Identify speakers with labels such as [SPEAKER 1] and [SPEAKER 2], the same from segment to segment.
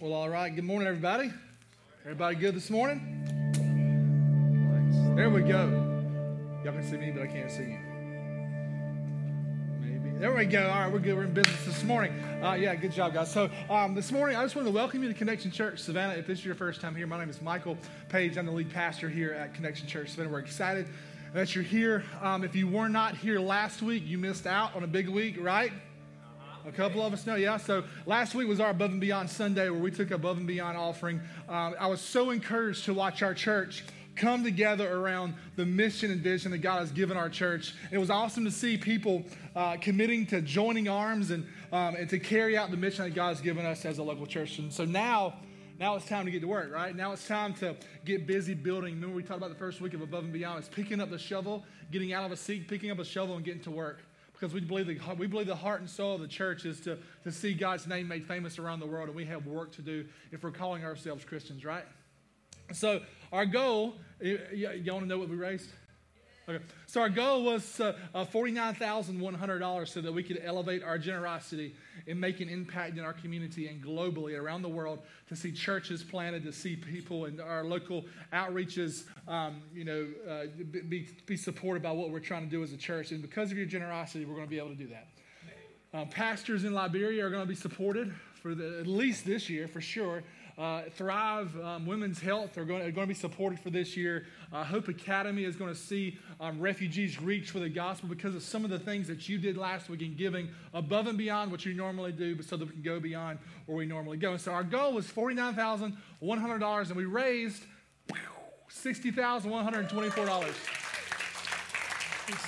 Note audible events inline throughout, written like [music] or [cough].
[SPEAKER 1] Well, all right. Good morning, everybody. Everybody good this morning? There we go. Y'all can see me, but I can't see you. Maybe. There we go. All right, we're good. We're in business this morning. Uh, yeah, good job, guys. So um, this morning, I just wanted to welcome you to Connection Church Savannah. If this is your first time here, my name is Michael Page. I'm the lead pastor here at Connection Church Savannah. We're excited that you're here. Um, if you were not here last week, you missed out on a big week, right? A couple of us know, yeah. So last week was our Above and Beyond Sunday where we took Above and Beyond offering. Um, I was so encouraged to watch our church come together around the mission and vision that God has given our church. It was awesome to see people uh, committing to joining arms and, um, and to carry out the mission that God has given us as a local church. And so now, now it's time to get to work, right? Now it's time to get busy building. Remember, we talked about the first week of Above and Beyond. It's picking up the shovel, getting out of a seat, picking up a shovel, and getting to work because we believe, the, we believe the heart and soul of the church is to, to see God's name made famous around the world, and we have work to do if we're calling ourselves Christians, right? So, our goal, you want to know what we raised? Okay. So our goal was uh, uh, $49,100 so that we could elevate our generosity and make an impact in our community and globally around the world to see churches planted, to see people and our local outreaches, um, you know, uh, be, be supported by what we're trying to do as a church. And because of your generosity, we're going to be able to do that. Um, pastors in Liberia are going to be supported for the, at least this year, for sure. Uh, Thrive um, Women's Health are going, are going, to be supported for this year. Uh, Hope Academy is going to see um, refugees reach for the gospel because of some of the things that you did last week in giving above and beyond what you normally do, but so that we can go beyond where we normally go. And so our goal was $49,100, and we raised $60,124.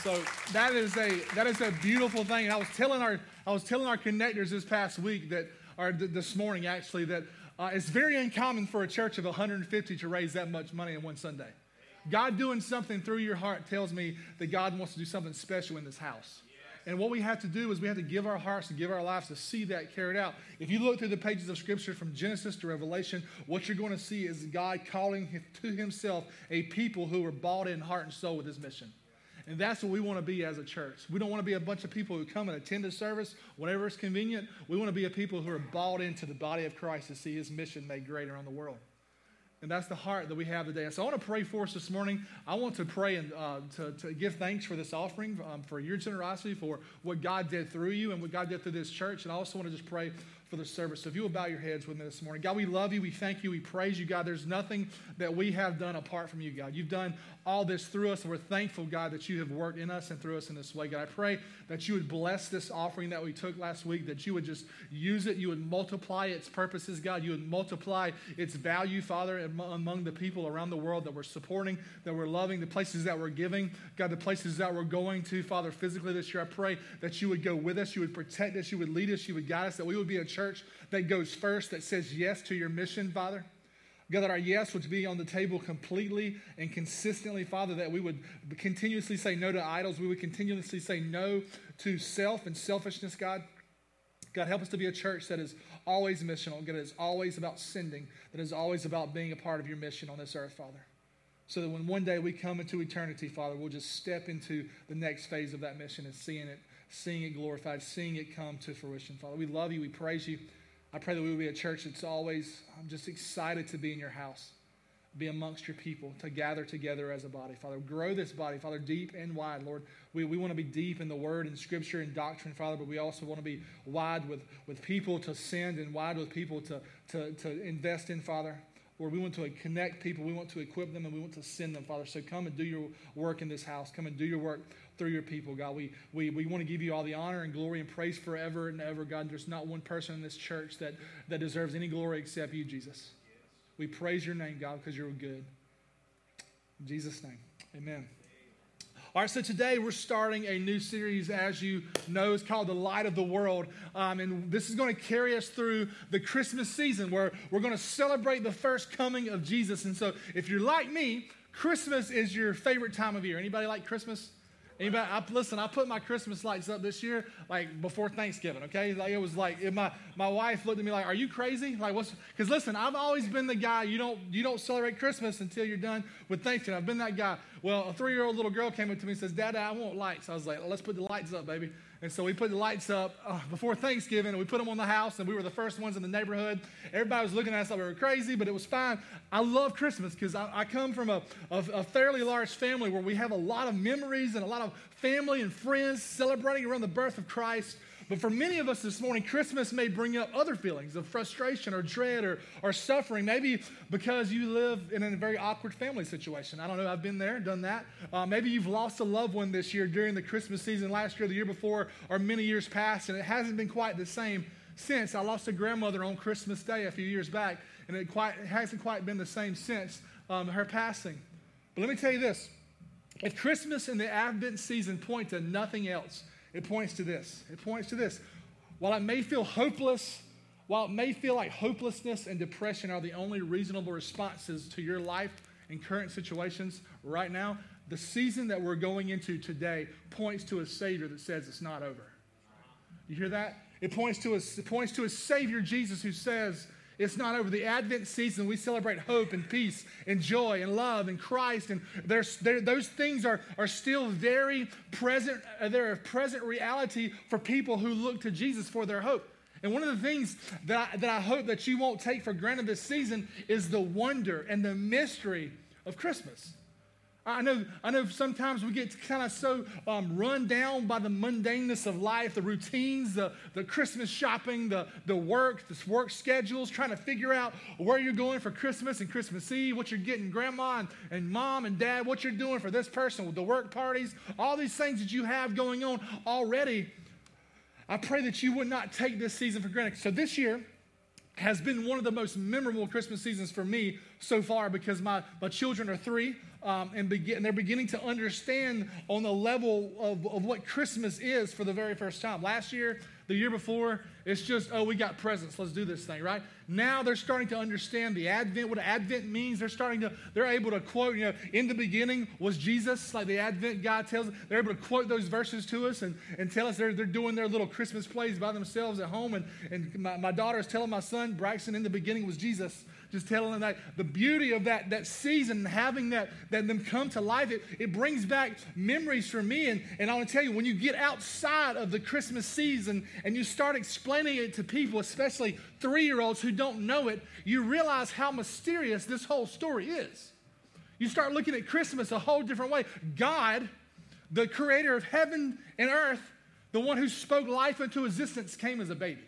[SPEAKER 1] So that is a that is a beautiful thing. And I was telling our I was telling our connectors this past week that or th- this morning actually that uh, it's very uncommon for a church of 150 to raise that much money in one Sunday. God doing something through your heart tells me that God wants to do something special in this house. And what we have to do is we have to give our hearts and give our lives to see that carried out. If you look through the pages of Scripture from Genesis to Revelation, what you're going to see is God calling to Himself a people who are bought in heart and soul with His mission. And that's what we want to be as a church. We don't want to be a bunch of people who come and attend a service whenever it's convenient. We want to be a people who are bought into the body of Christ to see his mission made great around the world. And that's the heart that we have today. So I want to pray for us this morning. I want to pray and uh, to, to, give thanks for this offering, um, for your generosity, for what God did through you and what God did through this church. And I also want to just pray for the service. So if you will bow your heads with me this morning. God, we love you. We thank you. We praise you, God. There's nothing that we have done apart from you, God. You've done all this through us, and we're thankful, God, that you have worked in us and through us in this way. God, I pray that you would bless this offering that we took last week, that you would just use it. You would multiply its purposes, God. You would multiply its value, Father, among the people around the world that we're supporting, that we're loving, the places that we're giving, God, the places that we're going to, Father, physically this year. I pray that you would go with us, you would protect us, you would lead us, you would guide us, that we would be a church church that goes first, that says yes to your mission, Father. God, that our yes would be on the table completely and consistently, Father, that we would continuously say no to idols. We would continuously say no to self and selfishness, God. God, help us to be a church that is always missional, God, that is always about sending, that is always about being a part of your mission on this earth, Father. So that when one day we come into eternity, Father, we'll just step into the next phase of that mission and seeing it seeing it glorified, seeing it come to fruition. Father, we love you. We praise you. I pray that we will be a church that's always, I'm just excited to be in your house, be amongst your people, to gather together as a body. Father, grow this body, Father, deep and wide. Lord, we, we want to be deep in the word and scripture and doctrine, Father, but we also want to be wide with, with people to send and wide with people to, to, to invest in, Father. Lord, we want to connect people, we want to equip them, and we want to send them, Father. So come and do your work in this house. Come and do your work through your people, God. We, we, we want to give you all the honor and glory and praise forever and ever, God. There's not one person in this church that, that deserves any glory except you, Jesus. We praise your name, God, because you're good. In Jesus' name, amen. All right, so today we're starting a new series, as you know, it's called The Light of the World. Um, and this is going to carry us through the Christmas season where we're going to celebrate the first coming of Jesus. And so if you're like me, Christmas is your favorite time of year. Anybody like Christmas? Anybody? I, listen, I put my Christmas lights up this year, like before Thanksgiving. Okay, like it was like my my wife looked at me like, "Are you crazy?" Like what's? Because listen, I've always been the guy you don't you don't celebrate Christmas until you're done with Thanksgiving. I've been that guy. Well, a three year old little girl came up to me and says, "Dad, I want lights." I was like, "Let's put the lights up, baby." And so we put the lights up uh, before Thanksgiving and we put them on the house and we were the first ones in the neighborhood. Everybody was looking at us like we were crazy, but it was fine. I love Christmas because I, I, come from a, a, a fairly large family where we have a lot of memories and a lot of family and friends celebrating around the birth of Christ. But for many of us this morning, Christmas may bring up other feelings of frustration or dread or, or suffering, maybe because you live in a very awkward family situation. I don't know, I've been there, done that. Uh, maybe you've lost a loved one this year during the Christmas season, last year, the year before, or many years past, and it hasn't been quite the same since. I lost a grandmother on Christmas Day a few years back, and it, quite, it hasn't quite been the same since um, her passing. But let me tell you this if Christmas and the Advent season point to nothing else, it points to this. It points to this. While it may feel hopeless, while it may feel like hopelessness and depression are the only reasonable responses to your life and current situations right now, the season that we're going into today points to a Savior that says it's not over. You hear that? It points to a, it points to a Savior, Jesus, who says, it's not over. The Advent season, we celebrate hope and peace and joy and love and Christ. And those things are, are still very present. Uh, they're a present reality for people who look to Jesus for their hope. And one of the things that I, that I hope that you won't take for granted this season is the wonder and the mystery of Christmas. I know, I know sometimes we get kind of so um, run down by the mundaneness of life, the routines, the, the Christmas shopping, the, the work, the work schedules, trying to figure out where you're going for Christmas and Christmas Eve, what you're getting grandma and, and mom and dad, what you're doing for this person with the work parties, all these things that you have going on already. I pray that you would not take this season for granted. So this year, has been one of the most memorable Christmas seasons for me so far because my, my children are three um, and, begin, and they're beginning to understand on the level of, of what Christmas is for the very first time. Last year, the year before, it's just, oh, we got presents. Let's do this thing, right? Now they're starting to understand the Advent, what Advent means. They're starting to, they're able to quote, you know, in the beginning was Jesus, like the Advent guy tells us. They're able to quote those verses to us and, and tell us they're, they're doing their little Christmas plays by themselves at home. And, and my, my daughter is telling my son, Braxton, in the beginning was Jesus just telling them that the beauty of that, that season, having that, that them come to life, it, it brings back memories for me. And, and I want to tell you, when you get outside of the Christmas season and you start explaining it to people, especially three year olds who don't know it, you realize how mysterious this whole story is. You start looking at Christmas a whole different way. God, the creator of heaven and earth, the one who spoke life into existence, came as a baby.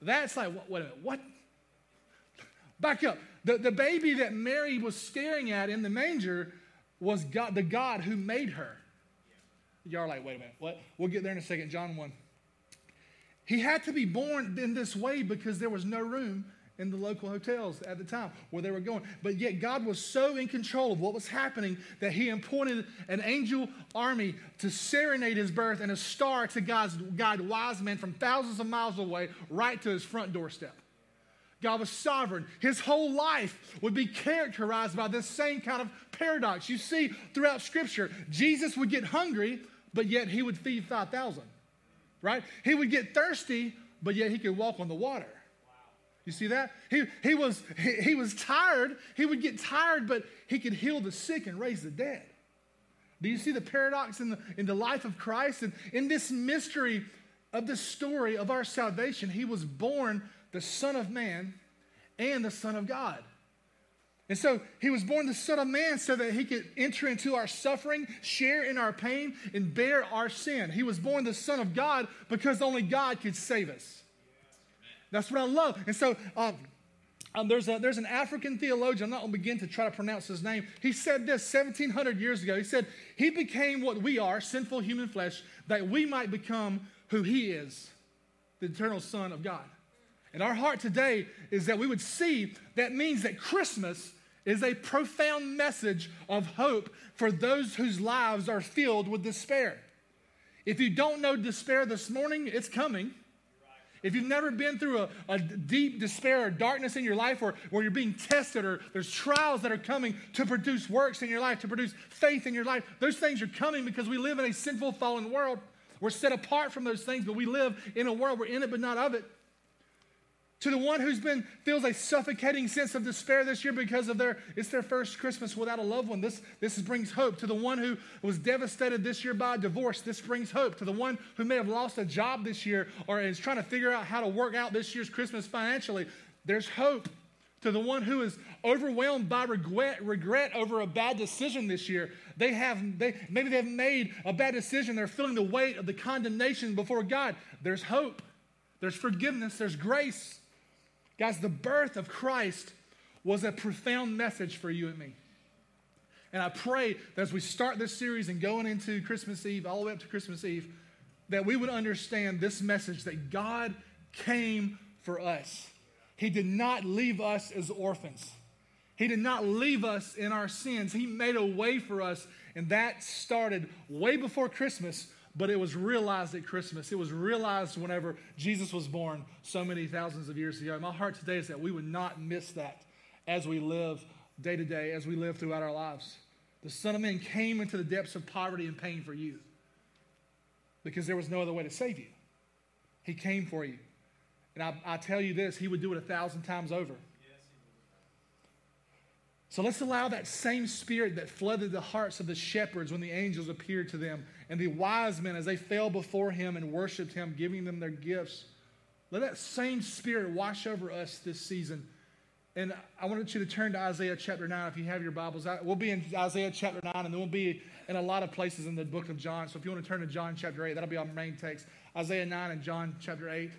[SPEAKER 1] That's like, wait a minute, what? Back up. The, the baby that Mary was staring at in the manger was God, the God who made her. Y'all are like, wait a minute, what? We'll get there in a second. John 1. He had to be born in this way because there was no room in the local hotels at the time where they were going. But yet God was so in control of what was happening that he appointed an angel army to serenade his birth and a star to guide, guide wise men from thousands of miles away right to his front doorstep. God was sovereign. His whole life would be characterized by this same kind of paradox. You see throughout Scripture, Jesus would get hungry, but yet he would feed 5,000, right? He would get thirsty, but yet he could walk on the water. You see that? He, he, was, he, he was tired. He would get tired, but he could heal the sick and raise the dead. Do you see the paradox in the, in the life of Christ? And in this mystery of the story of our salvation, he was born the Son of Man and the Son of God. And so he was born the Son of Man so that he could enter into our suffering, share in our pain, and bear our sin. He was born the Son of God because only God could save us. That's what I love. And so um, um, there's, a, there's an African theologian, I'm not going to begin to try to pronounce his name. He said this 1700 years ago. He said, He became what we are, sinful human flesh, that we might become who he is, the eternal Son of God. And our heart today is that we would see that means that Christmas is a profound message of hope for those whose lives are filled with despair. If you don't know despair this morning, it's coming. If you've never been through a, a, deep despair or darkness in your life where, where you're being tested or there's trials that are coming to produce works in your life, to produce faith in your life, those things are coming because we live in a sinful, fallen world. We're set apart from those things, but we live in a world, we're in it, but not of it. To the one who's been feels a suffocating sense of despair this year because of their it's their first Christmas without a loved one. This this brings hope. To the one who was devastated this year by a divorce, this brings hope. To the one who may have lost a job this year or is trying to figure out how to work out this year's Christmas financially, there's hope. To the one who is overwhelmed by regret, regret over a bad decision this year, they have they maybe they've made a bad decision. They're feeling the weight of the condemnation before God. There's hope. There's forgiveness. There's grace. Guys, the birth of Christ was a profound message for you and me. And I pray that as we start this series and going into Christmas Eve, all the way up to Christmas Eve, that we would understand this message that God came for us. He did not leave us as orphans. He did not leave us in our sins. He made a way for us, and that started way before Christmas but it was realized at Christmas. It was realized whenever Jesus was born so many thousands of years ago. My heart today is that we would not miss that as we live day to day, as we live throughout our lives. The Son of Man came into the depths of poverty and pain for you because there was no other way to save you. He came for you. And I, I tell you this, He would do it a thousand times over. So let's allow that same spirit that flooded the hearts of the shepherds when the angels appeared to them and the wise men as they fell before him and worshiped him, giving them their gifts. Let that same spirit wash over us this season. And I want you to turn to Isaiah chapter 9 if you have your Bibles. We'll be in Isaiah chapter 9, and then we'll be in a lot of places in the book of John. So if you want to turn to John chapter 8, that'll be our main text Isaiah 9 and John chapter 8.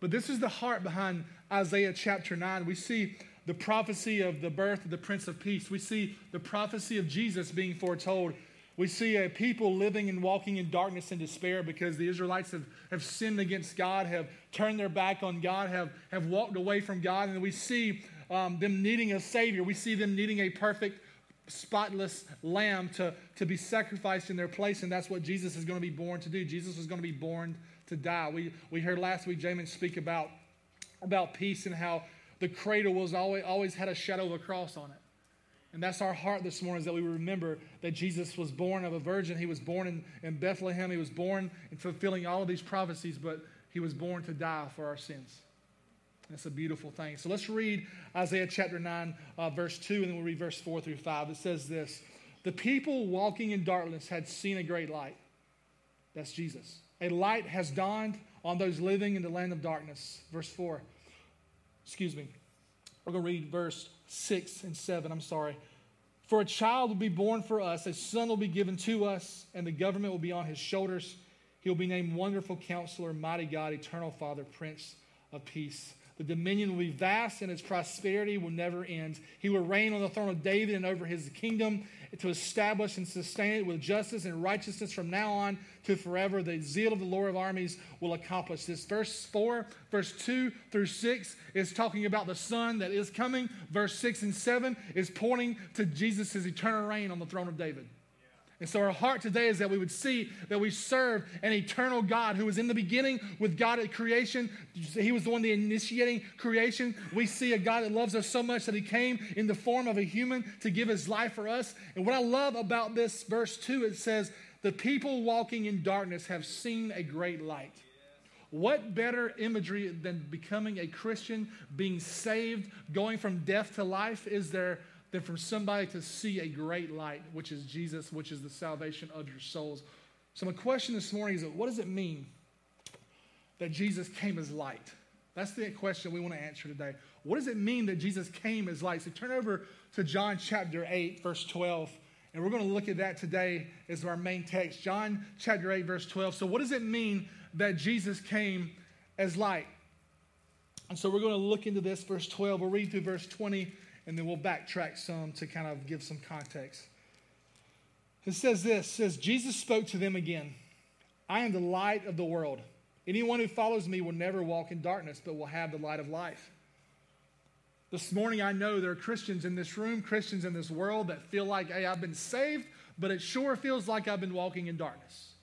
[SPEAKER 1] But this is the heart behind Isaiah chapter 9. We see the prophecy of the birth of the Prince of Peace. We see the prophecy of Jesus being foretold. We see a people living and walking in darkness and despair because the Israelites have, have sinned against God, have turned their back on God, have, have walked away from God. And we see um, them needing a Savior. We see them needing a perfect, spotless lamb to, to be sacrificed in their place. And that's what Jesus is going to be born to do. Jesus is going to be born to die. We, we heard last week Jamin speak about, about peace and how the cradle was always, always had a shadow of a cross on it. And that's our heart this morning is that we remember that Jesus was born of a virgin. He was born in, in Bethlehem. He was born in fulfilling all of these prophecies, but he was born to die for our sins. That's a beautiful thing. So let's read Isaiah chapter 9, uh, verse 2, and then we'll read verse 4 through 5. It says this The people walking in darkness had seen a great light. That's Jesus. A light has dawned on those living in the land of darkness. Verse 4 excuse me, we're going to read verse 6 and 7. I'm sorry. For a child will be born for us, a son will be given to us, and the government will be on his shoulders. He'll be named Wonderful Counselor, Mighty God, Eternal Father, Prince of Peace. The dominion will be vast and its prosperity will never end. He will reign on the throne of David and over his kingdom to establish and sustain it with justice and righteousness from now on to forever. The zeal of the Lord of armies will accomplish this. Verse 4, verse 2 through 6 is talking about the Son that is coming. Verse 6 and 7 is pointing to Jesus' eternal reign on the throne of David. And so, our heart today is that we would see that we serve an eternal God who was in the beginning with God at creation. He was the one initiating creation. We see a God that loves us so much that he came in the form of a human to give his life for us. And what I love about this verse 2, it says, The people walking in darkness have seen a great light. What better imagery than becoming a Christian, being saved, going from death to life is there? Than for somebody to see a great light, which is Jesus, which is the salvation of your souls. So, my question this morning is what does it mean that Jesus came as light? That's the question we want to answer today. What does it mean that Jesus came as light? So, turn over to John chapter 8, verse 12. And we're going to look at that today as our main text. John chapter 8, verse 12. So, what does it mean that Jesus came as light? And so, we're going to look into this, verse 12. We'll read through verse 20 and then we'll backtrack some to kind of give some context. It says this says Jesus spoke to them again. I am the light of the world. Anyone who follows me will never walk in darkness, but will have the light of life. This morning, I know there are Christians in this room, Christians in this world that feel like, hey, I've been saved, but it sure feels like I've been walking in darkness.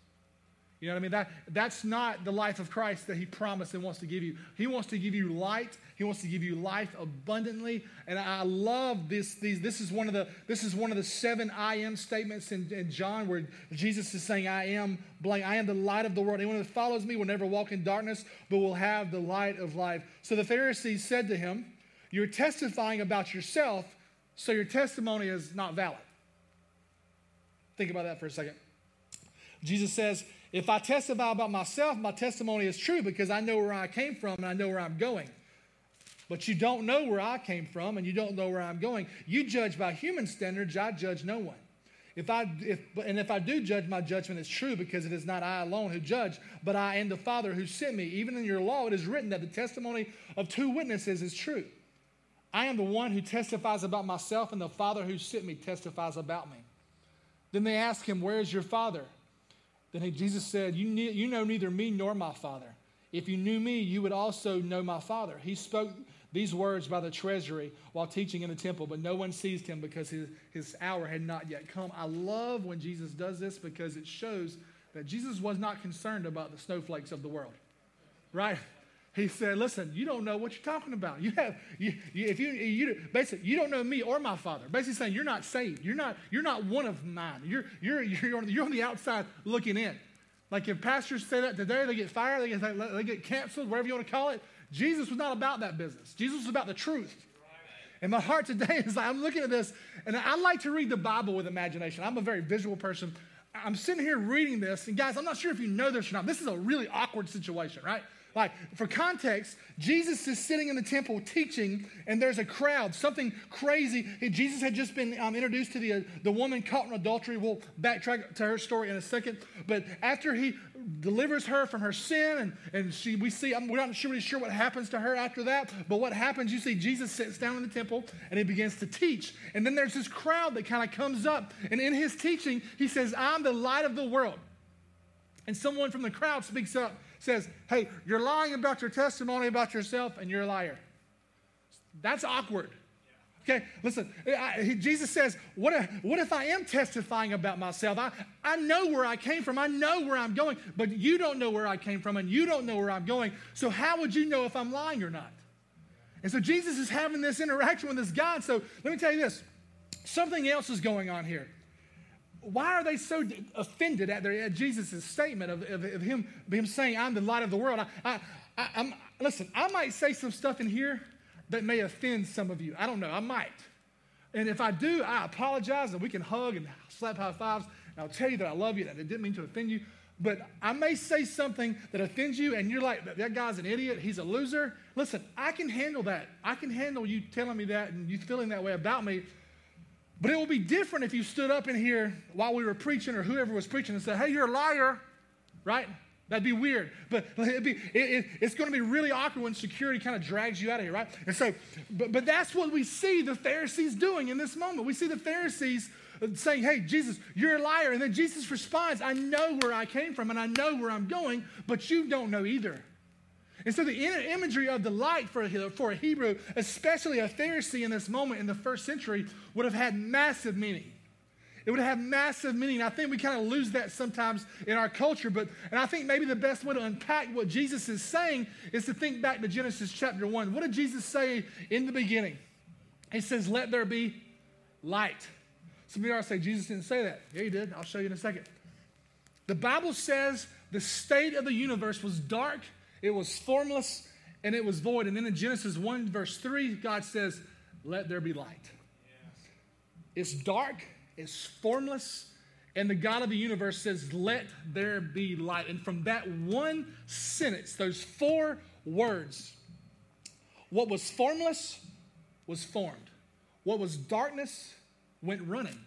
[SPEAKER 1] You know what I mean? That, that's not the life of Christ that he promised and wants to give you. He wants to give you light. He wants to give you life abundantly. And I love this. These, this, is one of the, this is one of the seven I am statements in, in John where Jesus is saying, I am blank. I am the light of the world. Anyone that follows me will never walk in darkness, but will have the light of life. So the Pharisees said to him, You're testifying about yourself, so your testimony is not valid. Think about that for a second. Jesus says, if I testify about myself, my testimony is true because I know where I came from and I know where I'm going. But you don't know where I came from and you don't know where I'm going. You judge by human standards, I judge no one. If I, if, and if I do judge, my judgment is true because it is not I alone who judge, but I and the Father who sent me. Even in your law, it is written that the testimony of two witnesses is true. I am the one who testifies about myself, and the Father who sent me testifies about me. Then they ask him, Where is your Father? Then he, Jesus said, you, ne- you know neither me nor my Father. If you knew me, you would also know my Father. He spoke these words by the treasury while teaching in the temple, but no one seized him because his, his hour had not yet come. I love when Jesus does this because it shows that Jesus was not concerned about the snowflakes of the world, right? He said, "Listen, you don't know what you're talking about. You have, you, you, if you, you, basically, you don't know me or my Father. Basically, saying you're not saved. You're not, you're not one of mine. You're, you're, you're on, you're on the outside looking in. Like if pastors say that today, they get fired, they get, they get canceled, whatever you want to call it. Jesus was not about that business. Jesus was about the truth. And my heart today [laughs] is like, I'm looking at this, and I like to read the Bible with imagination. I'm a very visual person. I'm sitting here reading this, and guys, I'm not sure if you know this or not. This is a really awkward situation, right? Like, for context, Jesus is sitting in the temple teaching, and there's a crowd, something crazy. Jesus had just been um, introduced to the, uh, the woman caught in adultery. We'll backtrack to her story in a second. But after he delivers her from her sin, and, and she, we see, I'm, we're not sure, really sure what happens to her after that, but what happens, you see Jesus sits down in the temple and he begins to teach. And then there's this crowd that kind of comes up, and in his teaching, he says, I'm the light of the world. And someone from the crowd speaks up says, hey, you're lying about your testimony about yourself and you're a liar. That's awkward. Okay, listen, I, he, Jesus says, what if, what if I am testifying about myself? I, I know where I came from, I know where I'm going, but you don't know where I came from and you don't know where I'm going. So, how would you know if I'm lying or not? And so, Jesus is having this interaction with this God. So, let me tell you this something else is going on here why are they so offended at, at Jesus' statement of, of, of, him, him saying, I'm the light of the world? I, I, I, listen, I might say some stuff in here that may offend some of you. I don't know. I might. And if I do, I apologize and we can hug and slap high fives. And I'll tell you that I love you and I didn't mean to offend you. But I may say something that offends you and you're like, that guy's an idiot. He's a loser. Listen, I can handle that. I can handle you telling me that and you feeling that way about me but it will be different if you stood up in here while we were preaching or whoever was preaching and said, hey, you're a liar, right? That'd be weird. But [laughs] be, it, it, it's going to be really awkward when security kind of drags you out of here, right? And so, but, but that's what we see the Pharisees doing in this moment. We see the Pharisees saying, hey, Jesus, you're a liar. And then Jesus responds, I know where I came from and I know where I'm going, but you don't know either. And so the imagery of the light for a, for a Hebrew, especially a Pharisee in this moment in the first century, would have had massive meaning. It would have massive meaning. I think we kind of lose that sometimes in our culture, but and I think maybe the best way to unpack what Jesus is saying is to think back to Genesis chapter 1. What did Jesus say in the beginning? He says, Let there be light. Some of you are say, Jesus didn't say that. Yeah, he did. I'll show you in a second. The Bible says the state of the universe was dark it was formless and it was void. And then in Genesis 1, verse 3, God says, Let there be light. It's dark, it's formless, and the God of the universe says, Let there be light. And from that one sentence, those four words, what was formless was formed. What was darkness went running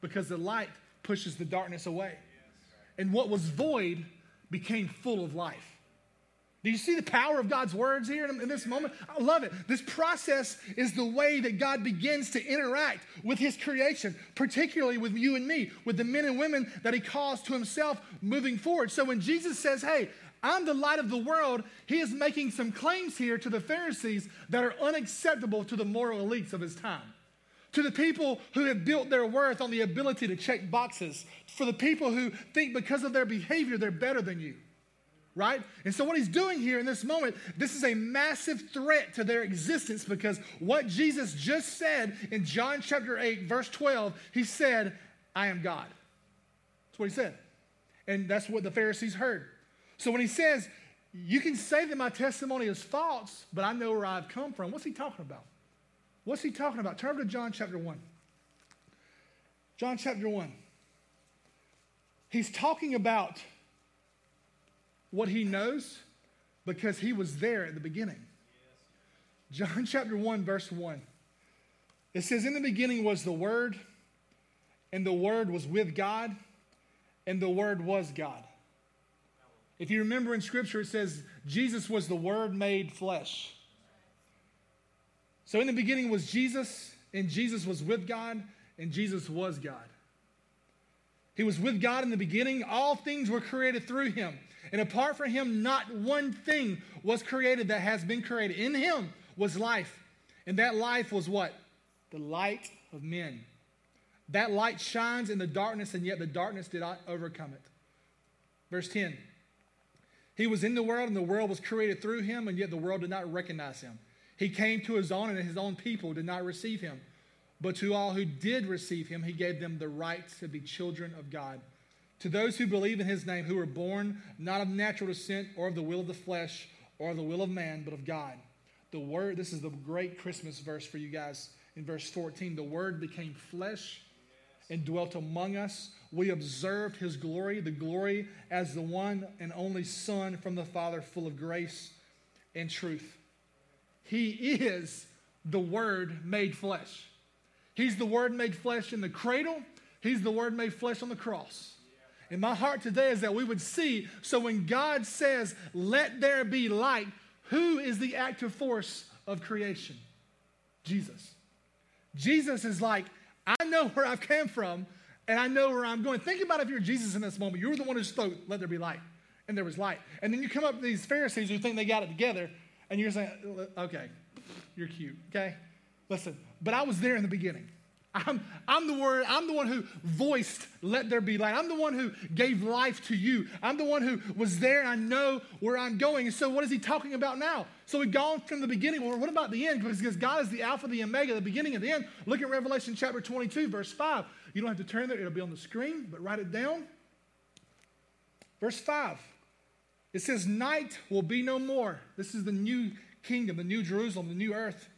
[SPEAKER 1] because the light pushes the darkness away. And what was void became full of life. Do you see the power of God's words here in this moment? I love it. This process is the way that God begins to interact with His creation, particularly with you and me, with the men and women that He calls to Himself moving forward. So when Jesus says, Hey, I'm the light of the world, He is making some claims here to the Pharisees that are unacceptable to the moral elites of His time. to the people who have built their worth on the ability to check boxes, for the people who think because of their behavior they're better than you. Right? And so, what he's doing here in this moment, this is a massive threat to their existence because what Jesus just said in John chapter 8, verse 12, he said, I am God. That's what he said. And that's what the Pharisees heard. So, when he says, You can say that my testimony is false, but I know where I've come from, what's he talking about? What's he talking about? Turn to John chapter 1. John chapter 1. He's talking about what he knows because he was there at the beginning. John [laughs] chapter 1, verse 1. It says, In the beginning was the Word, and the Word was with God, and the Word was God. If you remember in Scripture, it says Jesus was the Word made flesh. So in the beginning was Jesus, and Jesus was with God, and Jesus was God. He was with God in the beginning. All things were created through him. And apart from him, not one thing was created that has been created. In him was life. And that life was what? The light of men. That light shines in the darkness, and yet the darkness did not overcome it. Verse 10 He was in the world, and the world was created through him, and yet the world did not recognize him. He came to his own, and his own people did not receive him. But to all who did receive him, he gave them the right to be children of God. To those who believe in his name, who were born not of natural descent or of the will of the flesh or of the will of man, but of God. The word, this is the great Christmas verse for you guys in verse 14. The word became flesh and dwelt among us. We observed his glory, the glory as the one and only Son from the Father, full of grace and truth. He is the Word made flesh. He's the Word made flesh in the cradle, He's the Word made flesh on the cross. And my heart today is that we would see so when God says, Let there be light, who is the active force of creation? Jesus. Jesus is like, I know where I've come from and I know where I'm going. Think about if you're Jesus in this moment. You're the one who spoke, let there be light. And there was light. And then you come up to these Pharisees who think they got it together and you're saying, okay, you're cute, okay? Listen, but I was there in the beginning. I'm, I'm the word, I'm the one who voiced, let there be light. I'm the one who gave life to you. I'm the one who was there and I know where I'm going. And so what is he talking about now? So we've gone from the beginning. Well, what about the end? Because God is the Alpha, the Omega, the beginning and the end. Look at Revelation chapter 22, verse 5. You don't have to turn there, it'll be on the screen, but write it down. Verse 5. It says, Night will be no more. This is the new kingdom, the new Jerusalem, the new earth,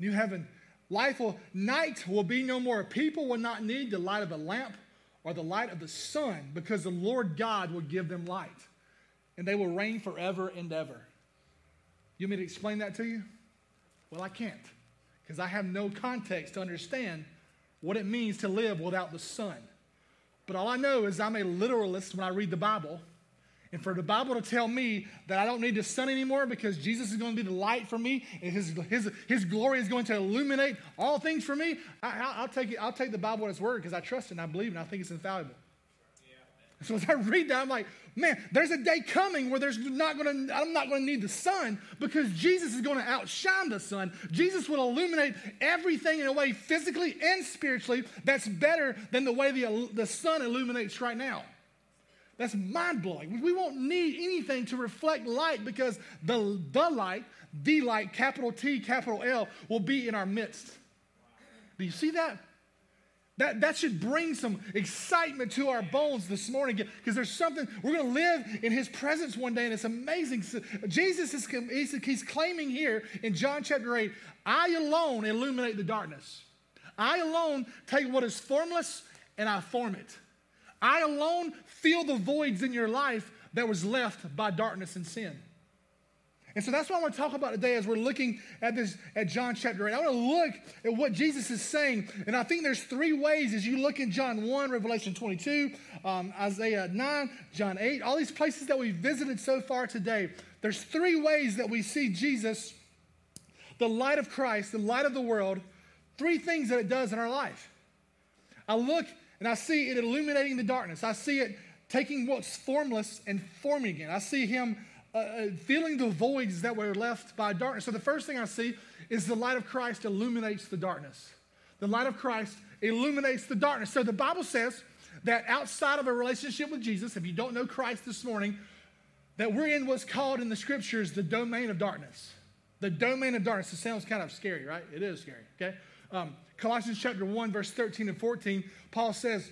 [SPEAKER 1] new heaven. Life will, night will be no more. People will not need the light of a lamp or the light of the sun because the Lord God will give them light and they will reign forever and ever. You want me to explain that to you? Well, I can't because I have no context to understand what it means to live without the sun. But all I know is I'm a literalist when I read the Bible. And for the Bible to tell me that I don't need the sun anymore because Jesus is going to be the light for me and his, his, his glory is going to illuminate all things for me, I, will take it, I'll take the Bible at its word because I trust it and I believe it and I think it's infallible. Yeah. So as I read that, I'm like, man, there's a day coming where there's not to, I'm not going to need the sun because Jesus is going to outshine the sun. Jesus will illuminate everything in a way physically and spiritually that's better than the way the, the sun illuminates right now. That's mind blowing. We won't need anything to reflect light because the, the light, the light, capital T, capital L, will be in our midst. Do you see that? That, that should bring some excitement to our bones this morning because there's something, we're going to live in his presence one day and it's amazing. Jesus is he's, he's claiming here in John chapter 8, I alone illuminate the darkness. I alone take what is formless and I form it. I alone fill the voids in your life that was left by darkness and sin. And so that's what I want to talk about today as we're looking at this at John chapter 8. I want to look at what Jesus is saying. And I think there's three ways as you look in John 1, Revelation 22, um, Isaiah 9, John 8, all these places that we've visited so far today. There's three ways that we see Jesus, the light of Christ, the light of the world, three things that it does in our life. I look and I see it illuminating the darkness. I see it taking what's formless and forming it. I see him uh, uh, filling the voids that were left by darkness. So the first thing I see is the light of Christ illuminates the darkness. The light of Christ illuminates the darkness. So the Bible says that outside of a relationship with Jesus, if you don't know Christ this morning, that we're in what's called in the scriptures the domain of darkness. The domain of darkness. It sounds kind of scary, right? It is scary, okay? Um, Colossians chapter 1, verse 13 and 14, Paul says,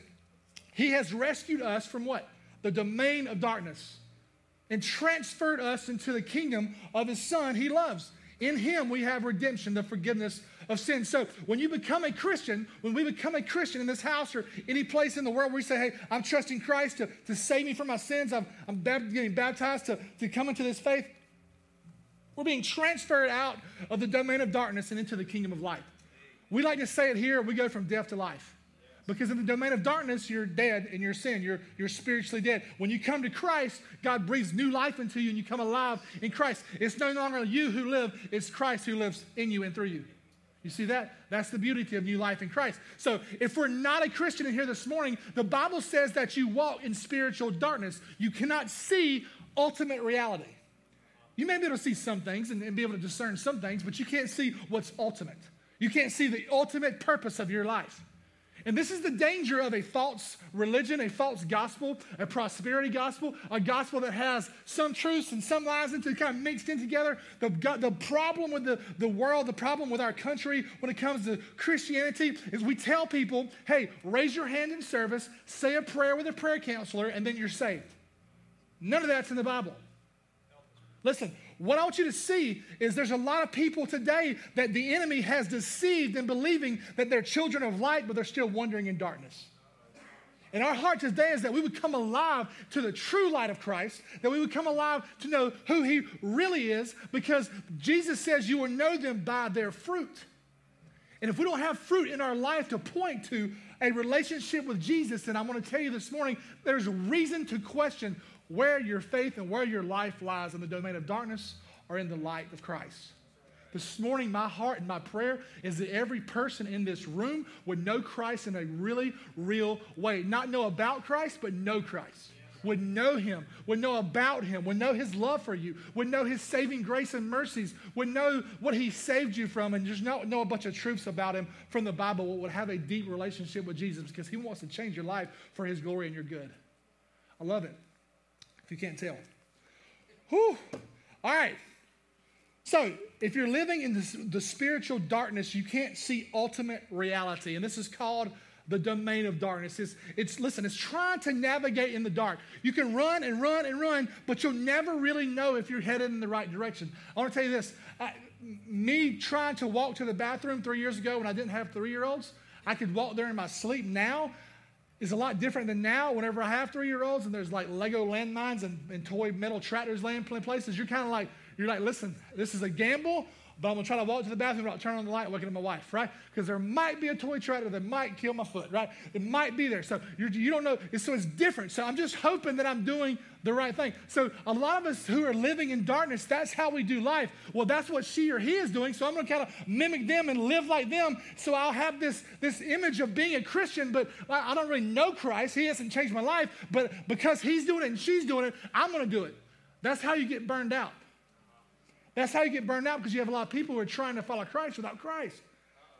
[SPEAKER 1] He has rescued us from what? The domain of darkness and transferred us into the kingdom of His Son He loves. In Him we have redemption, the forgiveness of sin. So when you become a Christian, when we become a Christian in this house or any place in the world where we say, hey, I'm trusting Christ to, to save me from my sins, I'm, I'm getting baptized to, to come into this faith, we're being transferred out of the domain of darkness and into the kingdom of light. We like to say it here, we go from death to life. Because in the domain of darkness, you're dead in your sin. You're, you're spiritually dead. When you come to Christ, God breathes new life into you and you come alive in Christ. It's no longer you who live, it's Christ who lives in you and through you. You see that? That's the beauty of new life in Christ. So, if we're not a Christian in here this morning, the Bible says that you walk in spiritual darkness. You cannot see ultimate reality. You may be able to see some things and, and be able to discern some things, but you can't see what's ultimate. You can't see the ultimate purpose of your life. And this is the danger of a false religion, a false gospel, a prosperity gospel, a gospel that has some truths and some lies into kind of mixed in together. The, the problem with the, the world, the problem with our country when it comes to Christianity is we tell people, hey, raise your hand in service, say a prayer with a prayer counselor, and then you're saved. None of that's in the Bible. Listen, what I want you to see is there's a lot of people today that the enemy has deceived in believing that they're children of light, but they're still wandering in darkness. And our heart today is that we would come alive to the true light of Christ, that we would come alive to know who He really is, because Jesus says you will know them by their fruit. And if we don't have fruit in our life to point to a relationship with Jesus, then I want to tell you this morning there's reason to question where your faith and where your life lies in the domain of darkness or in the light of Christ. This morning, my heart and my prayer is that every person in this room would know Christ in a really real way. Not know about Christ, but know Christ. Would know Him, would know about Him, would know His love for you, would know His saving grace and mercies, would know what He saved you from, and just know, know a bunch of truths about Him from the Bible, would have a deep relationship with Jesus because He wants to change your life for His glory and your good. I love it if you can't tell. Whew. All right. So, if you're living in this, the spiritual darkness, you can't see ultimate reality. And this is called the domain of darkness. It's, it's, listen, it's trying to navigate in the dark. You can run and run and run, but you'll never really know if you're headed in the right direction. I want to tell you this. I, me trying to walk to the bathroom three years ago when I didn't have three year olds, I could walk there in my sleep. Now, is a lot different than now. Whenever I have three year olds and there's like Lego landmines and, and toy metal tractors laying in places, you're kind of like, you're like, listen, this is a gamble, but I'm gonna try to walk to the bathroom without turning on the light waking up my wife, right? Because there might be a toy tractor that might kill my foot, right? It might be there. So you're, you do not know. So it's different. So I'm just hoping that I'm doing the right thing. So a lot of us who are living in darkness, that's how we do life. Well, that's what she or he is doing. So I'm gonna kind of mimic them and live like them. So I'll have this, this image of being a Christian, but I don't really know Christ. He hasn't changed my life. But because he's doing it and she's doing it, I'm gonna do it. That's how you get burned out. That's how you get burned out because you have a lot of people who are trying to follow Christ without Christ.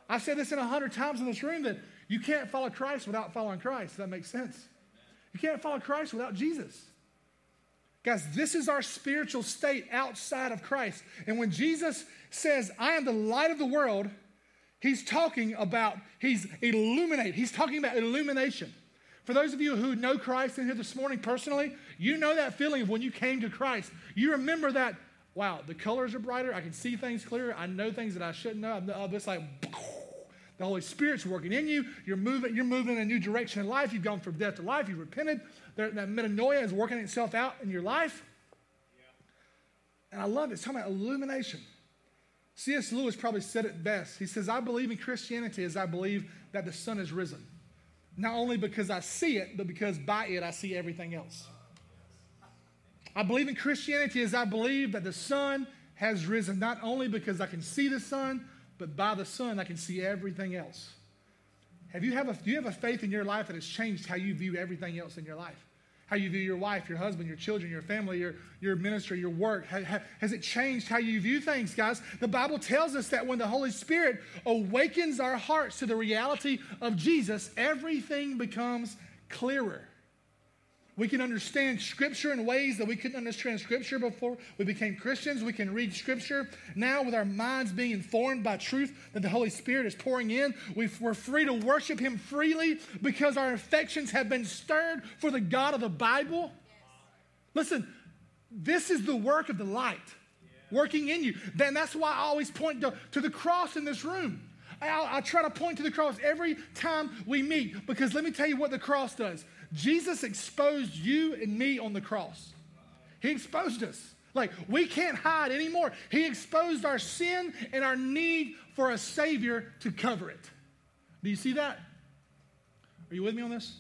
[SPEAKER 1] I've said this in a hundred times in this room that you can't follow Christ without following Christ. That makes sense. You can't follow Christ without Jesus. Guys, this is our spiritual state outside of Christ. And when Jesus says, I am the light of the world, he's talking about, he's illuminate. He's talking about illumination. For those of you who know Christ in here this morning personally, you know that feeling of when you came to Christ. You remember that wow, the colors are brighter. I can see things clearer. I know things that I shouldn't know. I'm, uh, it's like the Holy Spirit's working in you. You're moving, you're moving in a new direction in life. You've gone from death to life. You've repented. That metanoia is working itself out in your life. And I love it. It's talking about illumination. C.S. Lewis probably said it best. He says, I believe in Christianity as I believe that the sun has risen. Not only because I see it, but because by it I see everything else. I believe in Christianity as I believe that the sun has risen, not only because I can see the sun, but by the sun I can see everything else. Have you have a, do you have a faith in your life that has changed how you view everything else in your life? how you view your wife, your husband, your children, your family, your, your ministry, your work? Has it changed how you view things, guys? The Bible tells us that when the Holy Spirit awakens our hearts to the reality of Jesus, everything becomes clearer. We can understand Scripture in ways that we couldn't understand Scripture before we became Christians. We can read Scripture now with our minds being informed by truth that the Holy Spirit is pouring in. we are free to worship Him freely because our affections have been stirred for the God of the Bible. Listen, this is the work of the light working in you. Then that's why I always point to, to the cross in this room. I, I try to point to the cross every time we meet because let me tell you what the cross does. Jesus exposed you and me on the cross. He exposed us. Like, we can't hide anymore. He exposed our sin and our need for a Savior to cover it. Do you see that? Are you with me on this?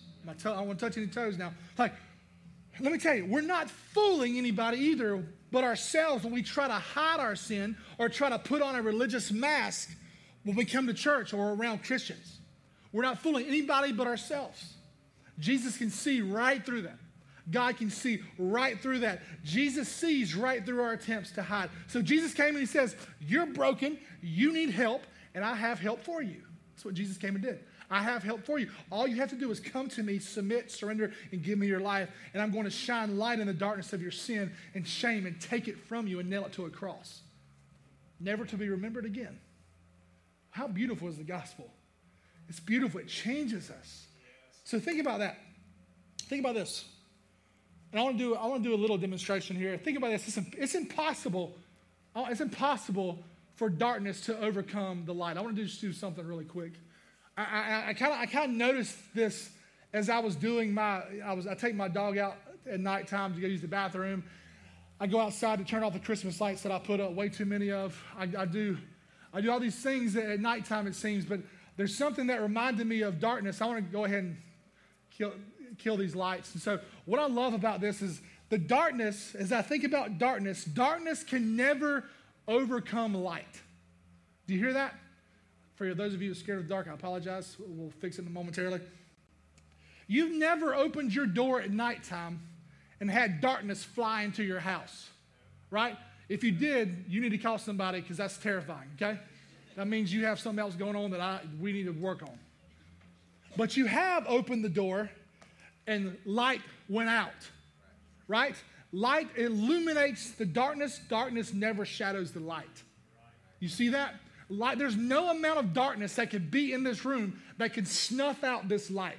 [SPEAKER 1] I, want to touch any toes now. Like, let me tell you, we're not fooling anybody either but ourselves when we try to hide our sin or try to put on a religious mask when we come to church or around Christians. We're not fooling anybody but ourselves. Jesus can see right through that. God can see right through that. Jesus sees right through our attempts to hide. So Jesus came and he says, You're broken, you need help, and I have help for you. That's what Jesus came and did. I have help for you. All you have to do is come to me, submit, surrender, and give me your life, and I'm going to shine light in the darkness of your sin and shame and take it from you and nail it to a cross. Never to be remembered again. How beautiful is the gospel? It's beautiful. It changes us. So think about that. Think about this. And I want to do, I want to do a little demonstration here. Think about this. It's, it's impossible. Uh, it's impossible for darkness to overcome the light. I want to just do something really quick. I kind of I kind of noticed this as I was doing my I was I take my dog out at nighttime to go use the bathroom. I go outside to turn off the Christmas lights that I put up way too many of. I, I do I do all these things at nighttime it seems, but there's something that reminded me of darkness. I want to go ahead and kill, kill these lights. And so, what I love about this is the darkness, as I think about darkness, darkness can never overcome light. Do you hear that? For those of you scared of the dark, I apologize. We'll fix it momentarily. You've never opened your door at nighttime and had darkness fly into your house, right? If you did, you need to call somebody because that's terrifying, okay? That means you have something else going on that I, we need to work on. But you have opened the door and light went out, right? Light illuminates the darkness, darkness never shadows the light. You see that? Light, there's no amount of darkness that could be in this room that could snuff out this light.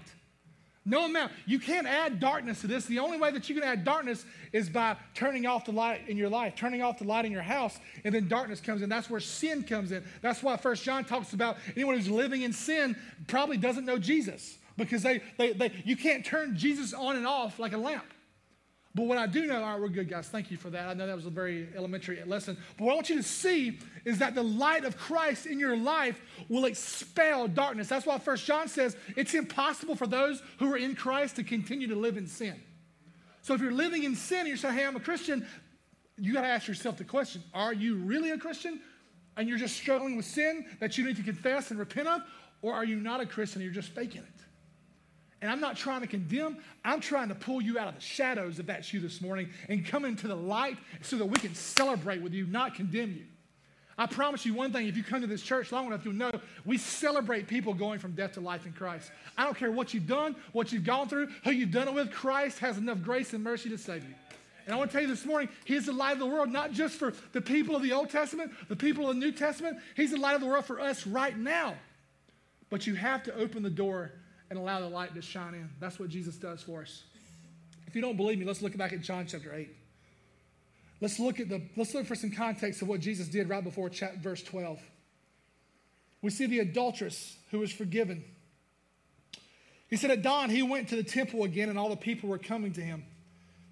[SPEAKER 1] No amount. You can't add darkness to this. The only way that you can add darkness is by turning off the light in your life, turning off the light in your house, and then darkness comes in. That's where sin comes in. That's why First John talks about anyone who's living in sin probably doesn't know Jesus because they, they, they, you can't turn Jesus on and off like a lamp. But what I do know, all right, we're good, guys. Thank you for that. I know that was a very elementary lesson. But what I want you to see is that the light of Christ in your life will expel darkness. That's why First John says it's impossible for those who are in Christ to continue to live in sin. So if you're living in sin and you're saying, hey, I'm a Christian, you got to ask yourself the question are you really a Christian and you're just struggling with sin that you need to confess and repent of? Or are you not a Christian and you're just faking it? And I'm not trying to condemn, I'm trying to pull you out of the shadows if that's you this morning and come into the light so that we can celebrate with you, not condemn you. I promise you one thing if you come to this church long enough, you'll know we celebrate people going from death to life in Christ. I don't care what you've done, what you've gone through, who you've done it with, Christ has enough grace and mercy to save you. And I want to tell you this morning, He's the light of the world, not just for the people of the Old Testament, the people of the New Testament. He's the light of the world for us right now. But you have to open the door and allow the light to shine in. That's what Jesus does for us. If you don't believe me, let's look back at John chapter 8. Let's look at the let's look for some context of what Jesus did right before chapter, verse 12. We see the adulteress who was forgiven. He said at dawn he went to the temple again and all the people were coming to him.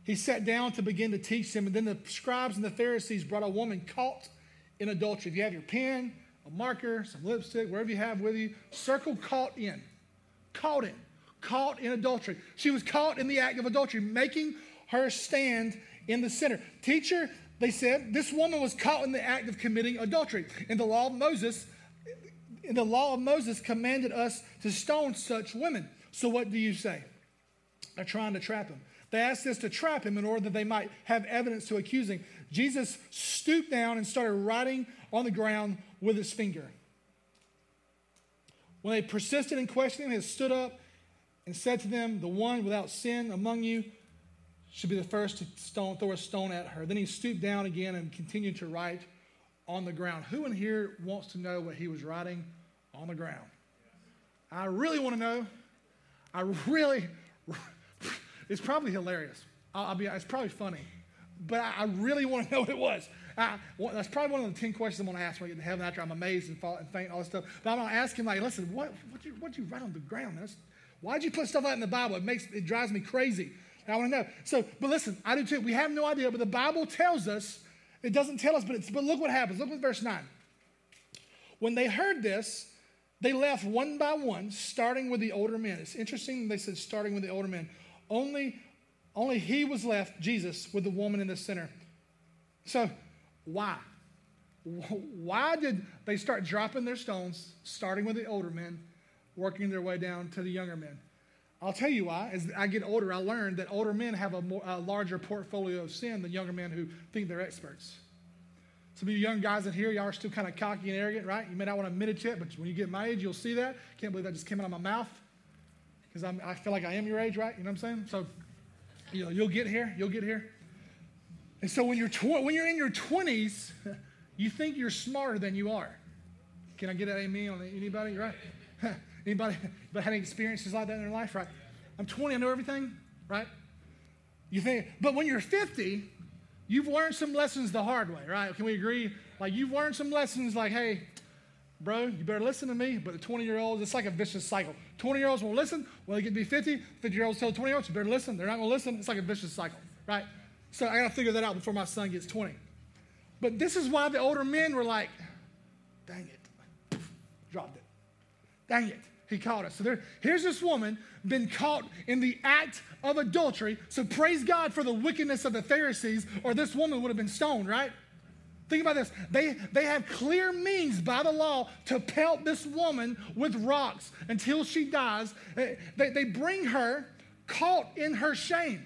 [SPEAKER 1] He sat down to begin to teach them and then the scribes and the Pharisees brought a woman caught in adultery. If you have your pen, a marker, some lipstick, wherever you have with you, circle caught in caught in, caught in adultery. She was caught in the act of adultery, making her stand in the center. Teacher, they said, this woman was caught in the act of committing adultery. In the law of Moses, in the law of Moses commanded us to stone such women. So what do you say? They're trying to trap him. They asked this to trap him in order that they might have evidence to accuse him. Jesus stooped down and started writing on the ground with his finger. When they persisted in questioning him, he stood up and said to them, The one without sin among you should be the first to stone, throw a stone at her. Then he stooped down again and continued to write on the ground. Who in here wants to know what he was writing on the ground? I really want to know. I really, [laughs] it's probably hilarious. I'll, I'll be, it's probably funny, but I, I really want to [laughs] know what it was. I, well, that's probably one of the 10 questions I'm going to ask when I get to heaven after I'm amazed and, fall, and faint, all this stuff. But I'm going to ask him, like, listen, what, what you, you write on the ground? That's, why'd you put stuff like that in the Bible? It makes, it drives me crazy. I want to know. So, but listen, I do too. We have no idea, but the Bible tells us, it doesn't tell us, but, it's, but look what happens. Look at verse 9. When they heard this, they left one by one, starting with the older men. It's interesting they said starting with the older men. Only, only he was left, Jesus, with the woman in the center. So, why? Why did they start dropping their stones, starting with the older men, working their way down to the younger men? I'll tell you why. As I get older, I learned that older men have a, more, a larger portfolio of sin than younger men who think they're experts. Some of you young guys in here, y'all are still kind of cocky and arrogant, right? You may not want to admit it yet, but when you get my age, you'll see that. Can't believe that just came out of my mouth because I feel like I am your age, right? You know what I'm saying? So, you know, you'll get here. You'll get here. And so when you're, tw- when you're in your 20s, [laughs] you think you're smarter than you are. Can I get an amen on anybody? Right? [laughs] Anybody but had any experiences like that in their life, right? I'm 20, I know everything, right? You think, but when you're 50, you've learned some lessons the hard way, right? Can we agree? Like you've learned some lessons like, hey, bro, you better listen to me. But the 20 year olds, it's like a vicious cycle. 20 year olds won't listen. Well, they get to be 50, 50 year olds tell 20 year olds, you better listen. They're not going to listen. It's like a vicious cycle, right? So I got to figure that out before my son gets 20. But this is why the older men were like, dang it, dropped it. Dang it he caught us. So there, here's this woman been caught in the act of adultery. So praise God for the wickedness of the Pharisees, or this woman would have been stoned, right? Think about this. They, they have clear means by the law to pelt this woman with rocks until she dies. They, they bring her caught in her shame.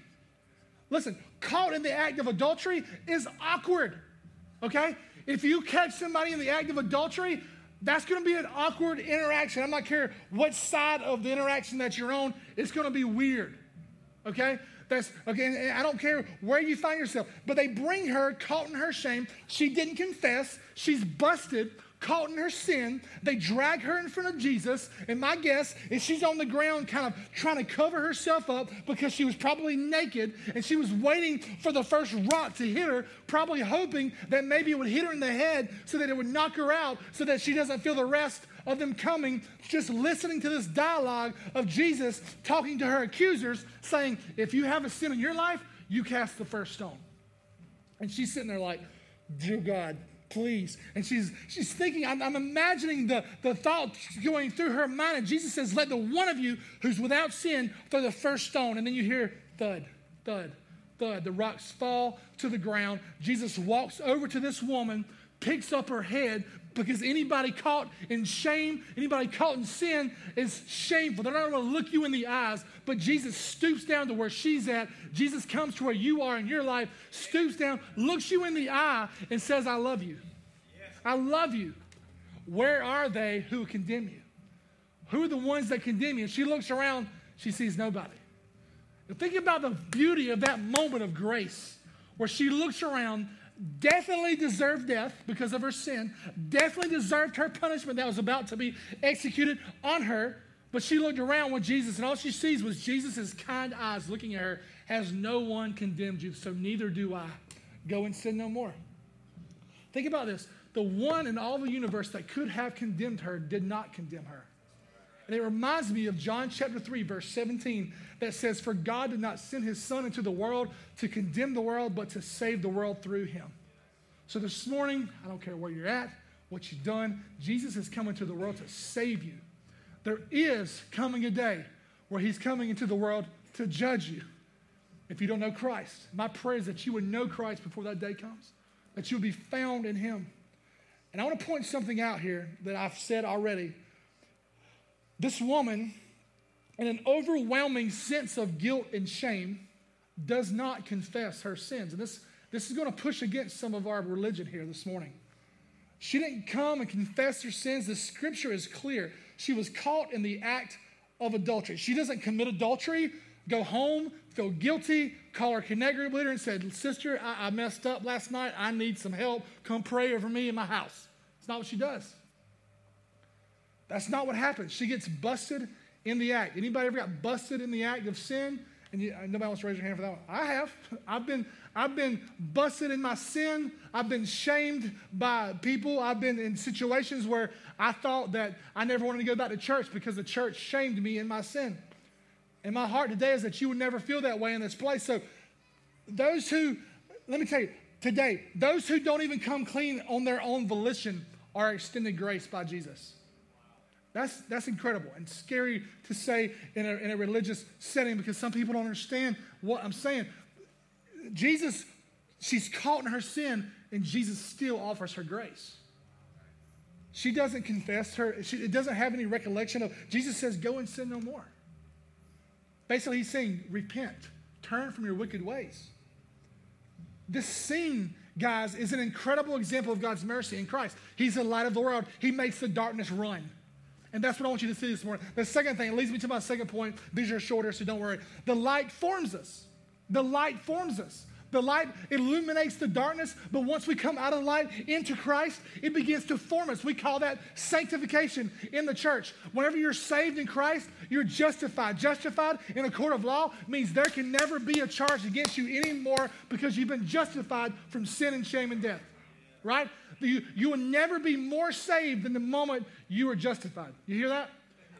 [SPEAKER 1] Listen, caught in the act of adultery is awkward, okay? If you catch somebody in the act of adultery, that's going to be an awkward interaction. I'm not care what side of the interaction that you're on, it's going to be weird. Okay? That's okay. I don't care where you find yourself, but they bring her caught in her shame. She didn't confess. She's busted caught in her sin. They drag her in front of Jesus, and my guess is she's on the ground kind of trying to cover herself up because she was probably naked and she was waiting for the first rock to hit her, probably hoping that maybe it would hit her in the head so that it would knock her out so that she doesn't feel the rest of them coming, just listening to this dialogue of Jesus talking to her accusers, saying, If you have a sin in your life, you cast the first stone. And she's sitting there like, Dear God, please. And she's, she's thinking, I'm, I'm imagining the, the thought going through her mind. And Jesus says, Let the one of you who's without sin throw the first stone. And then you hear thud, thud, thud. The rocks fall to the ground. Jesus walks over to this woman, picks up her head, because anybody caught in shame, anybody caught in sin is shameful. They're not going to look you in the eyes, but Jesus stoops down to where she's at. Jesus comes to where you are in your life, stoops down, looks you in the eye, and says, I love you. I love you. Where are they who condemn you? Who are the ones that condemn you? And she looks around, she sees nobody. Think about the beauty of that moment of grace where she looks around definitely deserved death because of her sin, definitely deserved her punishment that was about to be executed on her. But she looked around with Jesus, and all she sees was Jesus' kind eyes looking at her. Has no one condemned you, so neither do I. Go and sin no more. Think about this. The one in all the universe that could have condemned her did not condemn her. And it reminds me of John chapter 3, verse 17, that says, For God did not send his Son into the world to condemn the world, but to save the world through him. So this morning, I don't care where you're at, what you've done, Jesus is coming to the world to save you. There is coming a day where he's coming into the world to judge you. If you don't know Christ, my prayer is that you would know Christ before that day comes, that you would be found in him. And I want to point something out here that I've said already this woman, in an overwhelming sense of guilt and shame, does not confess her sins. And this, this is going to push against some of our religion here this morning. She didn't come and confess her sins. The scripture is clear. She was caught in the act of adultery. She doesn't commit adultery, go home, feel guilty, call her connect group leader and said, Sister, I, I messed up last night. I need some help. Come pray over me in my house. It's not what she does. That's not what happens. She gets busted in the act. Anybody ever got busted in the act of sin? And you, uh, nobody wants to raise your hand for that one. I have. [laughs] I've been, I've been busted in my sin. I've been shamed by people. I've been in situations where I thought that I never wanted to go back to church because the church shamed me in my sin. And my heart today is that you would never feel that way in this place. So, those who, let me tell you, today, those who don't even come clean on their own volition are extended grace by Jesus. That's, that's incredible and scary to say in a, in a religious setting because some people don't understand what I'm saying. Jesus, she's caught in her sin, and Jesus still offers her grace. She doesn't confess her, she it doesn't have any recollection of. Jesus says, Go and sin no more. Basically, he's saying, Repent, turn from your wicked ways. This scene, guys, is an incredible example of God's mercy in Christ. He's the light of the world, He makes the darkness run. And that's what I want you to see this morning. The second thing, leads me to my second point. These are shorter, so don't worry. The light forms us. The light forms us. The light illuminates the darkness, but once we come out of the light into Christ, it begins to form us. We call that sanctification in the church. Whenever you're saved in Christ, you're justified. Justified in a court of law means there can never be a charge against you anymore because you've been justified from sin and shame and death. Right? You, you will never be more saved than the moment you are justified. You hear that?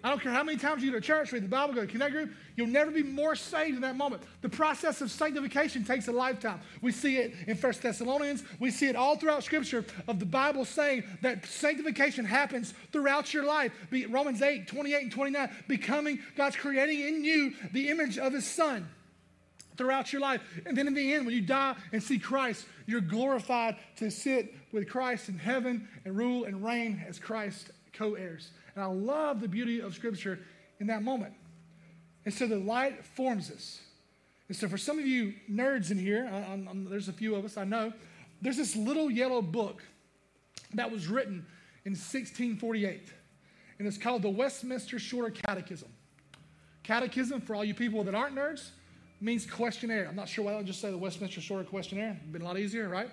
[SPEAKER 1] I don't care how many times you go to church, read the Bible, go to Connect Group, you'll never be more saved in that moment. The process of sanctification takes a lifetime. We see it in First Thessalonians. We see it all throughout Scripture of the Bible saying that sanctification happens throughout your life. Be Romans 8, 28 and 29, becoming God's creating in you the image of His Son throughout your life. And then in the end, when you die and see Christ, you're glorified to sit with Christ in heaven and rule and reign as Christ co heirs. And I love the beauty of Scripture in that moment. And so the light forms us. And so for some of you nerds in here, I'm, I'm, there's a few of us I know, there's this little yellow book that was written in 1648. And it's called the Westminster Shorter Catechism. Catechism, for all you people that aren't nerds, means questionnaire. I'm not sure why I don't just say the Westminster Shorter Questionnaire. It'd been a lot easier, right?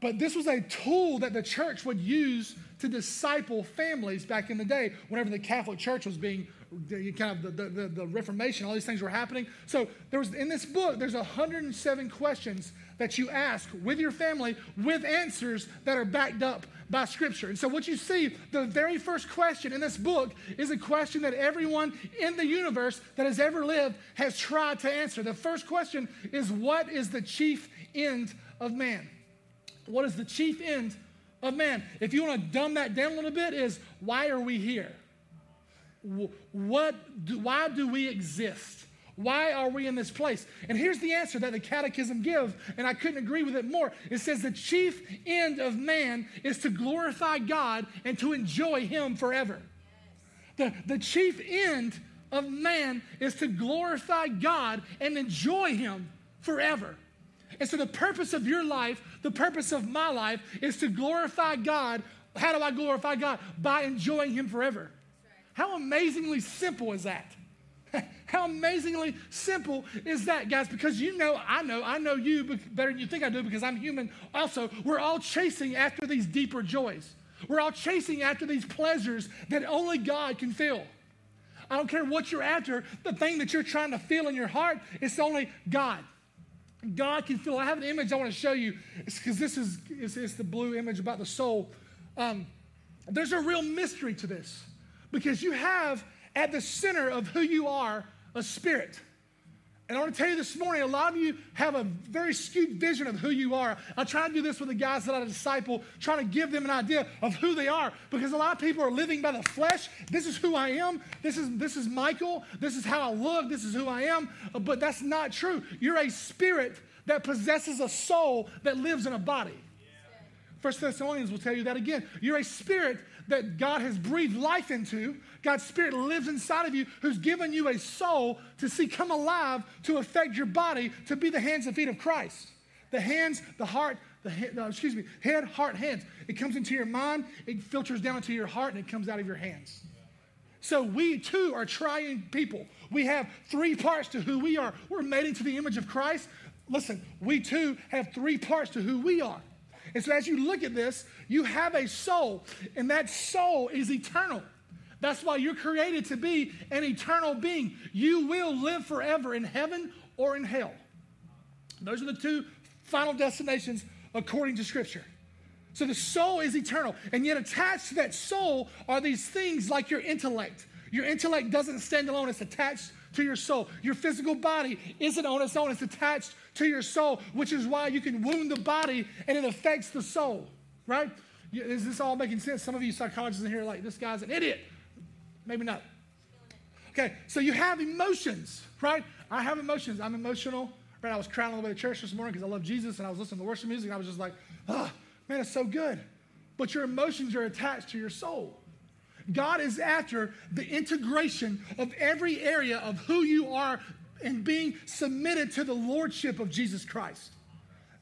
[SPEAKER 1] But this was a tool that the church would use to disciple families back in the day whenever the Catholic Church was being kind of the, the, the, Reformation, all these things were happening. So there was in this book, there's 107 questions that you ask with your family with answers that are backed up by Scripture. And so what you see, the very first question in this book is a question that everyone in the universe that has ever lived has tried to answer. The first question is what is the chief end of man? What is the chief end of man? If you want to dumb that down a little bit, is why are we here? What do, why do we exist? Why are we in this place? And here's the answer that the catechism gives, and I couldn't agree with it more. It says the chief end of man is to glorify God and to enjoy Him forever. The, the chief end of man is to glorify God and enjoy Him forever. And so, the purpose of your life, the purpose of my life, is to glorify God. How do I glorify God? By enjoying Him forever. How amazingly simple is that? [laughs] How amazingly simple is that, guys? Because you know, I know, I know you better than you think I do because I'm human. Also, we're all chasing after these deeper joys. We're all chasing after these pleasures that only God can fill. I don't care what you're after, the thing that you're trying to feel in your heart, it's only God. God can feel. I have an image I want to show you because this is it's, it's, the blue image about the soul. Um, there's a real mystery to this because you have at the center of who you are a spirit. And I want to tell you this morning, a lot of you have a very skewed vision of who you are. I try to do this with the guys that I disciple, trying to give them an idea of who they are. Because a lot of people are living by the flesh. This is who I am. This is, this is Michael. This is how I look. This is who I am. Uh, but that's not true. You're a spirit that possesses a soul that lives in a body. First Thessalonians will tell you that again. You're a spirit that God has breathed life into. God's spirit lives inside of you, who's given you a soul to see come alive to affect your body to be the hands and feet of Christ. The hands, the heart, the head, excuse me, head, heart, hands. It comes into your mind, it filters down into your heart, and it comes out of your hands. So we too are triune people. We have three parts to who we are. We're made into the image of Christ. Listen, we too have three parts to who we are. And so as you look at this, you have a soul, and that soul is eternal. That's why you're created to be an eternal being. You will live forever in heaven or in hell. Those are the two final destinations according to Scripture. So the soul is eternal. And yet, attached to that soul are these things like your intellect. Your intellect doesn't stand alone, it's attached to your soul. Your physical body isn't on its own, it's attached to your soul, which is why you can wound the body and it affects the soul, right? Is this all making sense? Some of you psychologists in here are like, this guy's an idiot. Maybe not. Okay, so you have emotions, right? I have emotions. I'm emotional. Right? I was crying on the way to church this morning because I love Jesus and I was listening to worship music and I was just like, oh, man, it's so good. But your emotions are attached to your soul. God is after the integration of every area of who you are and being submitted to the lordship of Jesus Christ.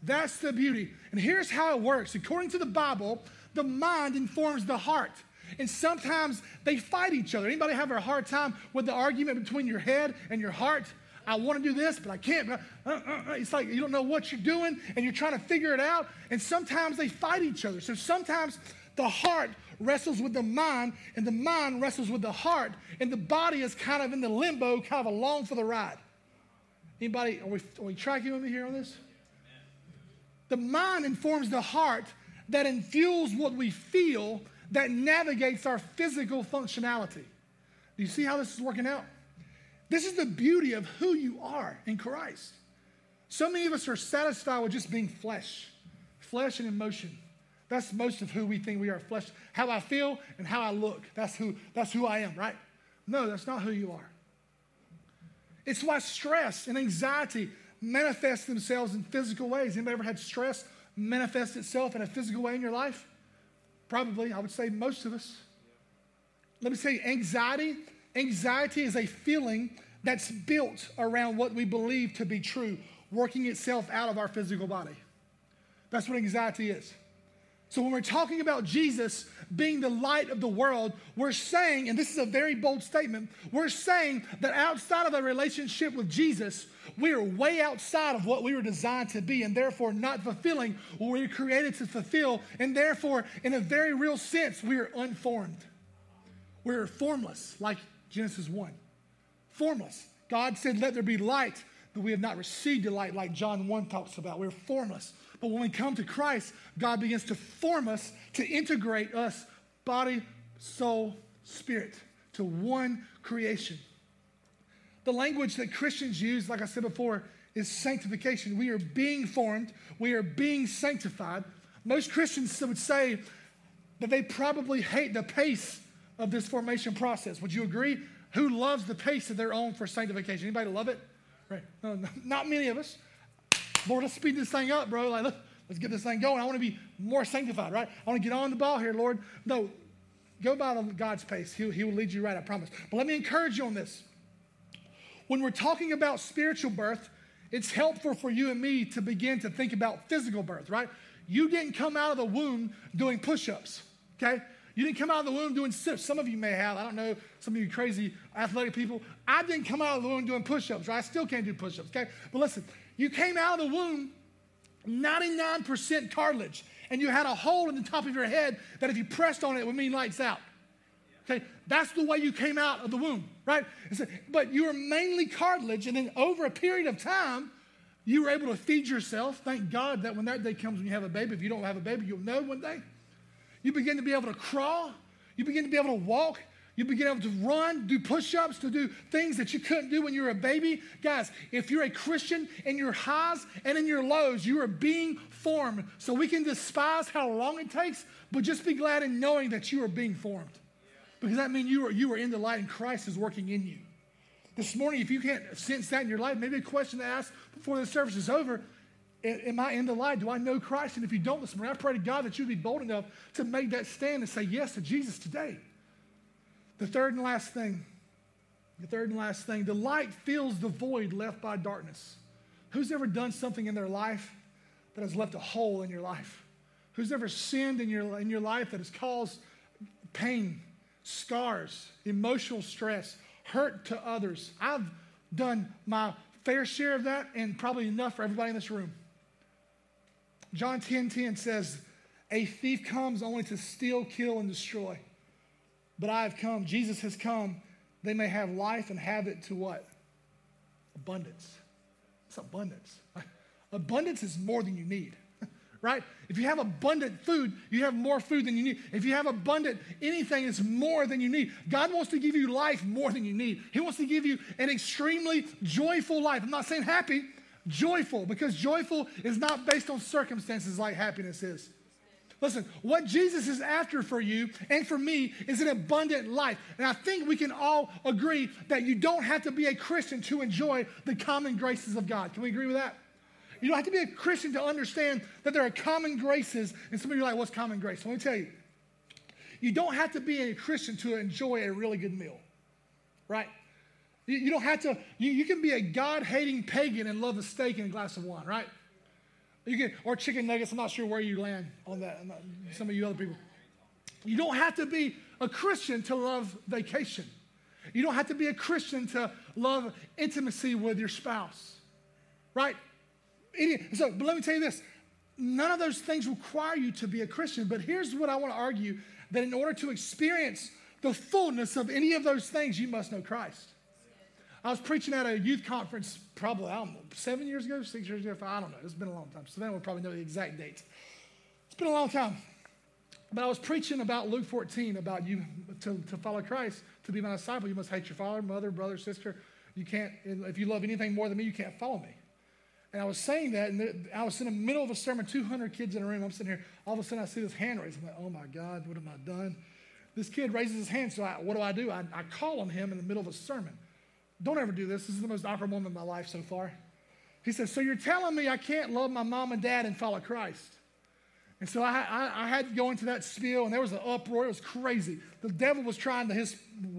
[SPEAKER 1] That's the beauty. And here's how it works. According to the Bible, the mind informs the heart. And sometimes they fight each other. Anybody have a hard time with the argument between your head and your heart? I want to do this, but I can't. Uh, uh, uh, it's like you don't know what you're doing and you're trying to figure it out. And sometimes they fight each other. So sometimes the heart wrestles with the mind and the mind wrestles with the heart. And the body is kind of in the limbo, kind of along for the ride. Anybody, are we, are we tracking with me here on this? The mind informs the heart that infuels what we feel that navigates our physical functionality. Do you see how this is working out? This is the beauty of who you are in Christ. So many of us are satisfied with just being flesh, flesh and emotion. That's most of who we think we are flesh. How I feel and how I look. That's who, that's who I am, right? No, that's not who you are. It's why stress and anxiety manifest themselves in physical ways. Anybody ever had stress manifest itself in a physical way in your life? Probably, I would say most of us. Let me say, anxiety Anxiety is a feeling that's built around what we believe to be true, working itself out of our physical body. That's what anxiety is. So when we're talking about Jesus being the light of the world, we're saying, and this is a very bold statement, we're saying that outside of a relationship with Jesus, we are way outside of what we were designed to be, and therefore not fulfilling what we were created to fulfill, and therefore, in a very real sense, we are unformed. We're formless, like Genesis 1. Formless. God said, Let there be light, but we have not received the light like John 1 talks about. We're formless. But when we come to Christ, God begins to form us to integrate us, body, soul, spirit, to one creation. The language that Christians use, like I said before, is sanctification. We are being formed, we are being sanctified. Most Christians would say that they probably hate the pace of this formation process. Would you agree? Who loves the pace of their own for sanctification? Anybody love it? Right. No, not many of us. Lord, let's speed this thing up, bro. Like, let's get this thing going. I want to be more sanctified, right? I want to get on the ball here, Lord. No, go by God's pace. He, he will lead you right, I promise. But let me encourage you on this. When we're talking about spiritual birth, it's helpful for you and me to begin to think about physical birth, right? You didn't come out of the womb doing push ups, okay? You didn't come out of the womb doing sit Some of you may have. I don't know. Some of you crazy athletic people. I didn't come out of the womb doing push ups, right? I still can't do push ups, okay? But listen, you came out of the womb 99% cartilage, and you had a hole in the top of your head that if you pressed on it, it would mean lights out. Okay, that's the way you came out of the womb, right? But you were mainly cartilage, and then over a period of time, you were able to feed yourself. Thank God that when that day comes when you have a baby, if you don't have a baby, you'll know one day. You begin to be able to crawl. You begin to be able to walk. You begin able to run, do push ups, to do things that you couldn't do when you were a baby. Guys, if you're a Christian in your highs and in your lows, you are being formed. So we can despise how long it takes, but just be glad in knowing that you are being formed. Because that means you are, you are in the light and Christ is working in you. This morning, if you can't sense that in your life, maybe a question to ask before the service is over Am I in the light? Do I know Christ? And if you don't this morning, I pray to God that you'd be bold enough to make that stand and say yes to Jesus today. The third and last thing, the third and last thing, the light fills the void left by darkness. Who's ever done something in their life that has left a hole in your life? Who's ever sinned in your, in your life that has caused pain, scars, emotional stress, hurt to others? I've done my fair share of that and probably enough for everybody in this room. John 10 10 says, A thief comes only to steal, kill, and destroy. But I have come, Jesus has come, they may have life and have it to what? Abundance. It's abundance. [laughs] Abundance is more than you need, [laughs] right? If you have abundant food, you have more food than you need. If you have abundant anything, it's more than you need. God wants to give you life more than you need. He wants to give you an extremely joyful life. I'm not saying happy, joyful, because joyful is not based on circumstances like happiness is. Listen, what Jesus is after for you and for me is an abundant life. And I think we can all agree that you don't have to be a Christian to enjoy the common graces of God. Can we agree with that? You don't have to be a Christian to understand that there are common graces. And some of you are like, what's common grace? Let me tell you. You don't have to be a Christian to enjoy a really good meal, right? You, you don't have to, you, you can be a God hating pagan and love a steak and a glass of wine, right? You can, or chicken nuggets. I'm not sure where you land on that. Not, some of you other people. You don't have to be a Christian to love vacation. You don't have to be a Christian to love intimacy with your spouse, right? So, but let me tell you this none of those things require you to be a Christian. But here's what I want to argue that in order to experience the fullness of any of those things, you must know Christ. I was preaching at a youth conference probably, I don't know, seven years ago, six years ago, I don't know. It's been a long time. Savannah would probably know the exact dates. It's been a long time. But I was preaching about Luke 14, about you to, to follow Christ, to be my disciple, you must hate your father, mother, brother, sister. You can't, if you love anything more than me, you can't follow me. And I was saying that, and I was in the middle of a sermon, 200 kids in a room. I'm sitting here. All of a sudden, I see this hand raised. I'm like, oh my God, what have I done? This kid raises his hand, so I, what do I do? I, I call on him in the middle of a sermon. Don't ever do this. This is the most awkward moment of my life so far. He says, So you're telling me I can't love my mom and dad and follow Christ? And so I, I, I, had to go into that spiel, and there was an uproar. It was crazy. The devil was trying to his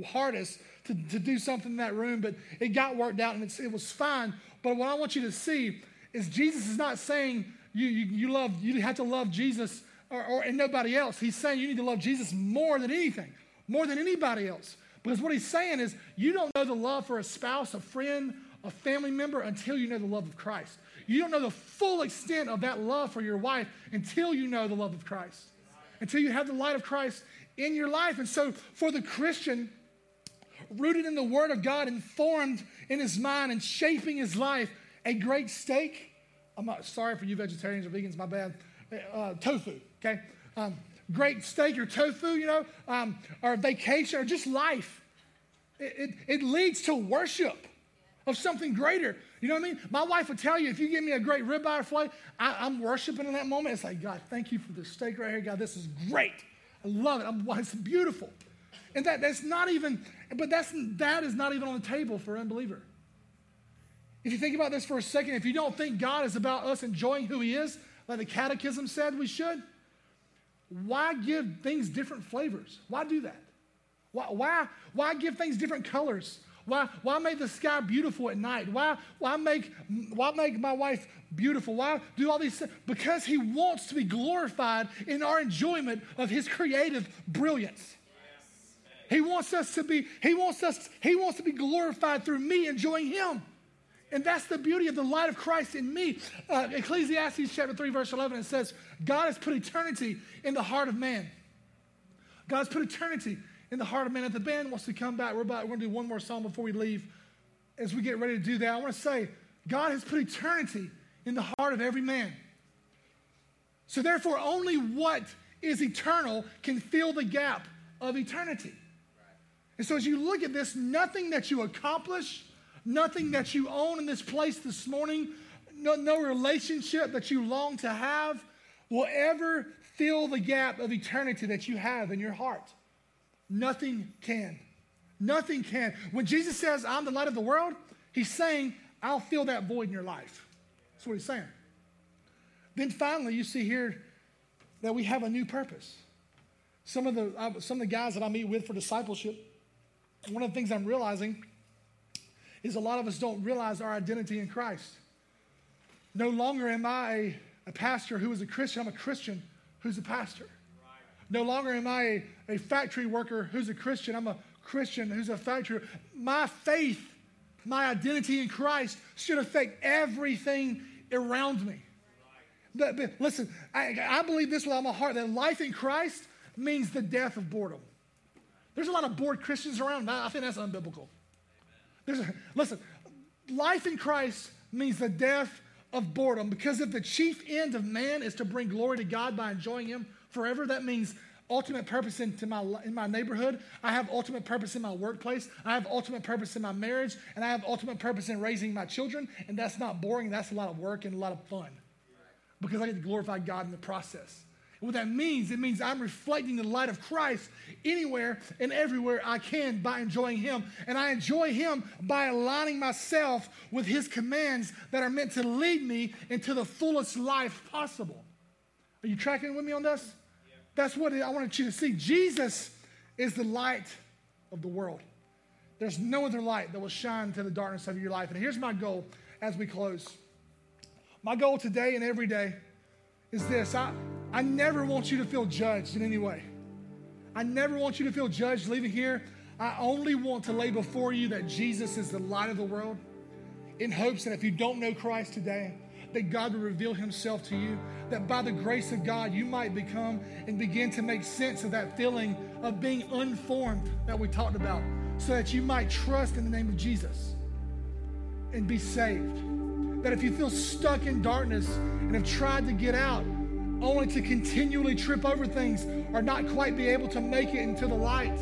[SPEAKER 1] hardest to, to do something in that room, but it got worked out, and it was fine. But what I want you to see is Jesus is not saying you, you, you love, you have to love Jesus or, or, and nobody else. He's saying you need to love Jesus more than anything, more than anybody else. Because what he's saying is you don't know the love for a spouse, a friend, a family member until you know the love of Christ. You don't know the full extent of that love for your wife until you know the love of Christ, until you have the light of Christ in your life. And so, for the Christian, rooted in the Word of God, informed in his mind, and shaping his life, a great steak. I'm not sorry for you vegetarians or vegans, my bad. Uh, tofu, okay? Um, great steak or tofu, you know, um, or vacation or just life. It, it, it, leads to worship of something greater. You know what I mean? My wife would tell you if you give me a great ribeye or filet, I, am worshiping in that moment. It's like, God, thank you for this steak right here. God, this is great. I love it. I'm, it's beautiful. And that, that's not even, but that's, that is not even on the table for an unbeliever. If you think about this for a second, if you don't think God is about us enjoying who He is, like the Catechism said we should, why give things different flavors? Why do that? Why, why, why give things different colors? Why, why make the sky beautiful at night? Why, why, make, why make my wife beautiful? Why do all these things? Because He wants to be glorified in our enjoyment of His creative brilliance. He wants us to be, He wants us, He wants to be glorified through me enjoying Him. And that's the beauty of the light of Christ in me. Uh, Ecclesiastes chapter 3, verse 11, it says, God has put eternity in the heart of man. God's put eternity in the heart of man. If the band wants to come back, we're, about, we're going to do one more song before we leave. As we get ready to do that, I want to say, God has put eternity in the heart of every man. So, therefore, only what is eternal can fill the gap of eternity. And so, as you look at this, nothing that you accomplish, nothing that you own in this place this morning, no, no relationship that you long to have will ever fill the gap of eternity that you have in your heart. Nothing can. Nothing can. When Jesus says, I'm the light of the world, he's saying, I'll fill that void in your life. That's what he's saying. Then finally, you see here that we have a new purpose. Some of the, uh, some of the guys that I meet with for discipleship, one of the things I'm realizing is a lot of us don't realize our identity in Christ. No longer am I a, pastor who is a Christian, I'm a Christian who's a pastor. No longer am I a, a factory worker who's a Christian, I'm a Christian who's a factory. My faith, my identity in Christ should affect everything around me. But, but listen, I, I believe this with all my heart that life in Christ means the death of boredom. There's a lot of bored Christians around. I think that's unbiblical. There's listen, life in Christ means the death of boredom because if the chief end of man is to bring glory to God by enjoying Him forever, that means ultimate purpose into my, in my neighborhood. I have ultimate purpose in my workplace. I have ultimate purpose in my marriage. And I have ultimate purpose in raising my children. And that's not boring. That's a lot of work and a lot of fun because I get to glorify God in the process. What that means, it means I'm reflecting the light of Christ anywhere and everywhere I can by enjoying Him. And I enjoy Him by aligning myself with His commands that are meant to lead me into the fullest life possible. Are you tracking with me on this? Yeah. That's what I wanted you to see. Jesus is the light of the world. There's no other light that will shine to the darkness of your life. And here's my goal as we close. My goal today and every day is this I, I never want you to feel judged in any way. I never want you to feel judged leaving here. I only want to lay before you that Jesus is the light of the world in hopes that if you don't know Christ today, that God will reveal himself to you, that by the grace of God, you might become and begin to make sense of that feeling of being unformed that we talked about, so that you might trust in the name of Jesus and be saved. That if you feel stuck in darkness and have tried to get out, only to continually trip over things or not quite be able to make it into the light,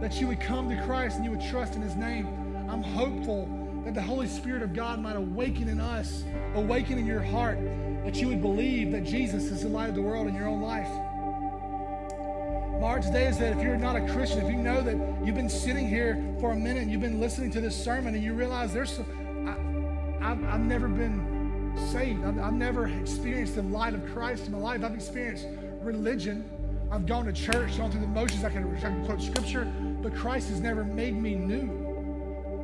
[SPEAKER 1] that you would come to Christ and you would trust in His name. I'm hopeful that the Holy Spirit of God might awaken in us, awaken in your heart, that you would believe that Jesus is the light of the world in your own life. My heart today is that if you're not a Christian, if you know that you've been sitting here for a minute and you've been listening to this sermon and you realize there's some, I, I've never been saved. I've, I've never experienced the light of Christ in my life. I've experienced religion. I've gone to church, gone through the motions. I can, I can quote scripture, but Christ has never made me new.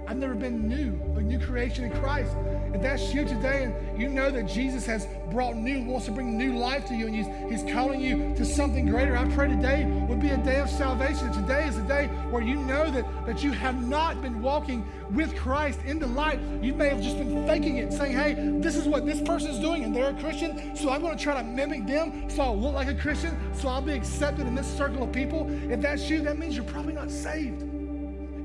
[SPEAKER 1] I've never been new, a new creation in Christ. If that's you today and you know that Jesus has brought new, wants to bring new life to you, and he's, he's calling you to something greater, I pray today would be a day of salvation. Today is a day where you know that, that you have not been walking with Christ in the light. You may have just been faking it, saying, hey, this is what this person is doing, and they're a Christian, so I'm going to try to mimic them so I'll look like a Christian, so I'll be accepted in this circle of people. If that's you, that means you're probably not saved.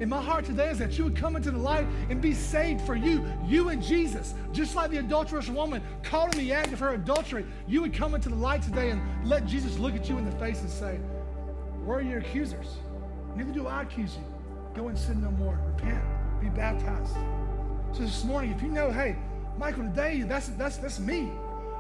[SPEAKER 1] And my heart today is that you would come into the light and be saved for you, you and Jesus. Just like the adulterous woman caught in the act of her adultery, you would come into the light today and let Jesus look at you in the face and say, Where are your accusers? Neither do I accuse you. Go and sin no more. Repent. Be baptized. So this morning, if you know, hey, Michael, today that's that's that's me.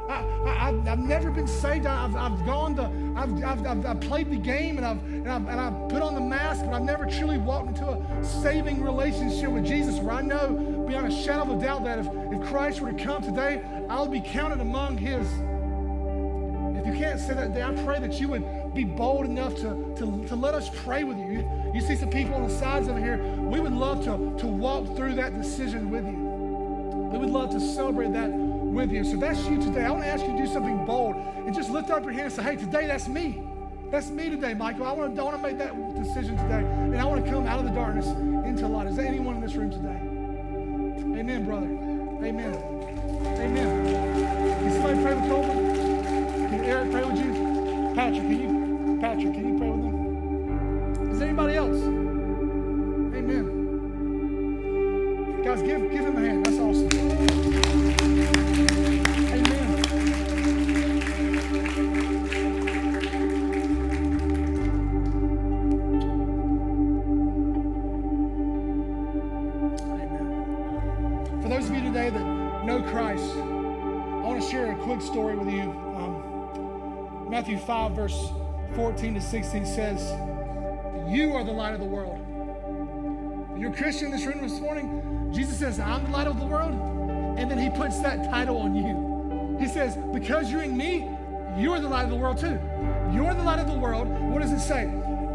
[SPEAKER 1] I, have never been saved. I've, I've gone to, I've, I've, I've, I've, played the game and I've, and, I've, and I've put on the mask, but I've never truly walked into a saving relationship with Jesus where I know beyond a shadow of a doubt that if, if Christ were to come today, I'll be counted among his. If you can't say that today, I pray that you would be bold enough to, to, to let us pray with you. you. You see some people on the sides over here. We would love to, to walk through that decision with you. We would love to celebrate that with you. So that's you today. I want to ask you to do something bold and just lift up your hand and say, hey, today that's me. That's me today, Michael. I want to, I want to make that decision today. And I want to come out of the darkness into light. Is there anyone in this room today? Amen, brother. Amen. Amen. Can somebody pray with Coleman? Can Eric pray with you? Patrick, can you? Patrick, can you pray with them? Is there anybody else? Amen. Guys, give, give him a hand. That's awesome. 5, verse 14 to 16 says, You are the light of the world. You're a Christian in this room this morning. Jesus says, I'm the light of the world. And then he puts that title on you. He says, because you're in me, you're the light of the world too. You're the light of the world. What does it say?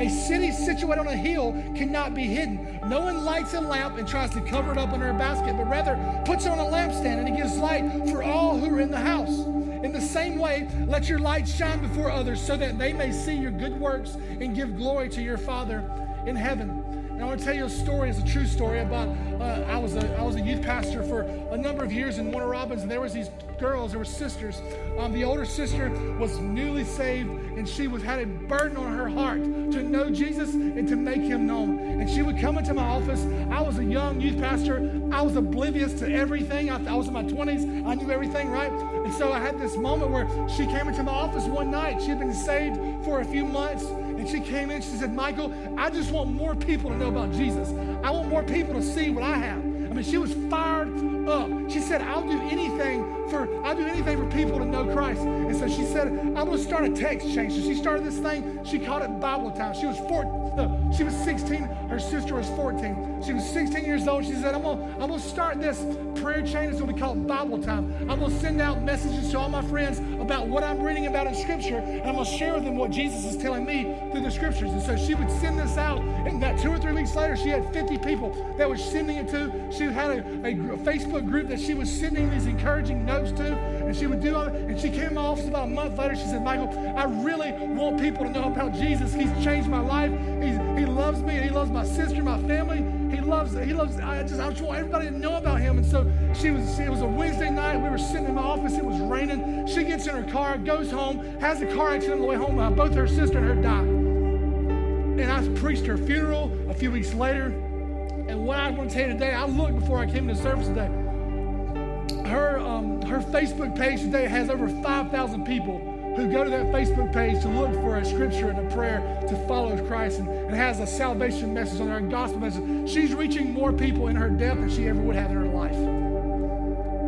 [SPEAKER 1] A city situated on a hill cannot be hidden. No one lights a lamp and tries to cover it up under a basket, but rather puts it on a lampstand and it gives light for all who are in the house. In the same way, let your light shine before others so that they may see your good works and give glory to your Father in heaven. And I want to tell you a story. It's a true story about uh, I was a I was a youth pastor for a number of years in Warner Robins, and there was these girls, there were sisters. Um, the older sister was newly saved, and she was had a burden on her heart to know Jesus and to make Him known. And she would come into my office. I was a young youth pastor. I was oblivious to everything. I, I was in my 20s. I knew everything, right? And so I had this moment where she came into my office one night. She had been saved for a few months she came in, she said, Michael, I just want more people to know about Jesus. I want more people to see what I have. I mean, she was fired up. She said, I'll do anything for I'll do anything for people to know Christ. And so she said, I'm gonna start a text chain. So she started this thing, she called it Bible Time. She was four, no, she was 16, her sister was 14. She was 16 years old. She said, I'm gonna, I'm gonna start this prayer chain. It's gonna be called Bible Time. I'm gonna send out messages to all my friends about what I'm reading about in Scripture, and I'm gonna share with them what Jesus is telling me through the Scriptures. And so she would send this out, and that two or three weeks later, she had 50 people that were sending it to. She had a, a, group that she was sending these encouraging notes to, and she would do all And she came in my office about a month later. She said, Michael, I really want people to know about Jesus. He's changed my life. He's, he loves me, he loves my sister, my family. He loves, he loves, I just, I just want everybody to know about him. And so she was, it was a Wednesday night. We were sitting in my office. It was raining. She gets in her car, goes home, has a car accident on the way home. Uh, both her sister and her died. And I preached her funeral a few weeks later. And what I want to tell you today, I looked before I came to service today. Her, um, her Facebook page today has over 5,000 people who go to that Facebook page to look for a scripture and a prayer to follow Christ and, and has a salvation message on there, a gospel message. She's reaching more people in her death than she ever would have in her life.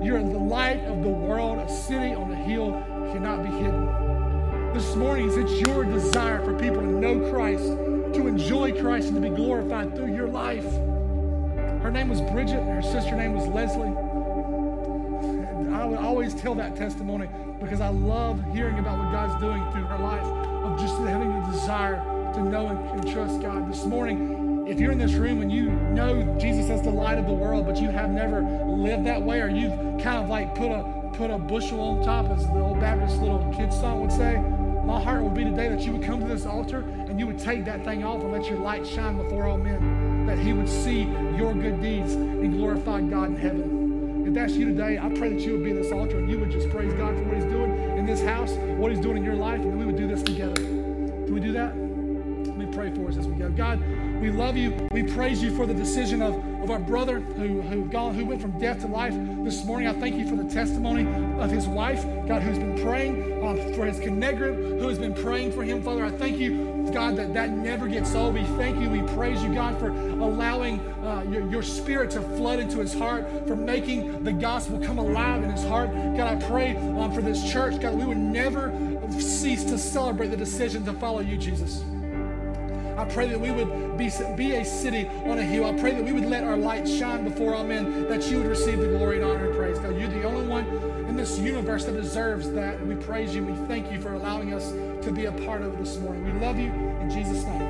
[SPEAKER 1] You're the light of the world. A city on a hill cannot be hidden. This morning, it's your desire for people to know Christ, to enjoy Christ, and to be glorified through your life. Her name was Bridget, and her sister name was Leslie. Tell that testimony because I love hearing about what God's doing through her life, of just having a desire to know and, and trust God. This morning, if you're in this room and you know Jesus as the light of the world, but you have never lived that way, or you've kind of like put a put a bushel on top, as the old Baptist little kid song would say, my heart would be today that you would come to this altar and you would take that thing off and let your light shine before all men, that He would see your good deeds and glorify God in heaven. If that's you today, I pray that you would be in this altar and you would just praise God for what He's doing in this house, what He's doing in your life, and we would do this together. Can we do that? Let me pray for us as we go. God, we love you. We praise you for the decision of, of our brother who, who, gone, who went from death to life this morning. I thank you for the testimony of his wife, God, who's been praying um, for his connect group, who has been praying for him. Father, I thank you, God, that that never gets old. We thank you. We praise you, God, for allowing uh, your, your spirit to flood into his heart, for making the gospel come alive in his heart. God, I pray um, for this church, God, we would never cease to celebrate the decision to follow you, Jesus. I pray that we would be, be a city on a hill. I pray that we would let our light shine before all men, that you would receive the glory and honor and praise. God, you're the only one in this universe that deserves that. We praise you. We thank you for allowing us to be a part of it this morning. We love you in Jesus' name.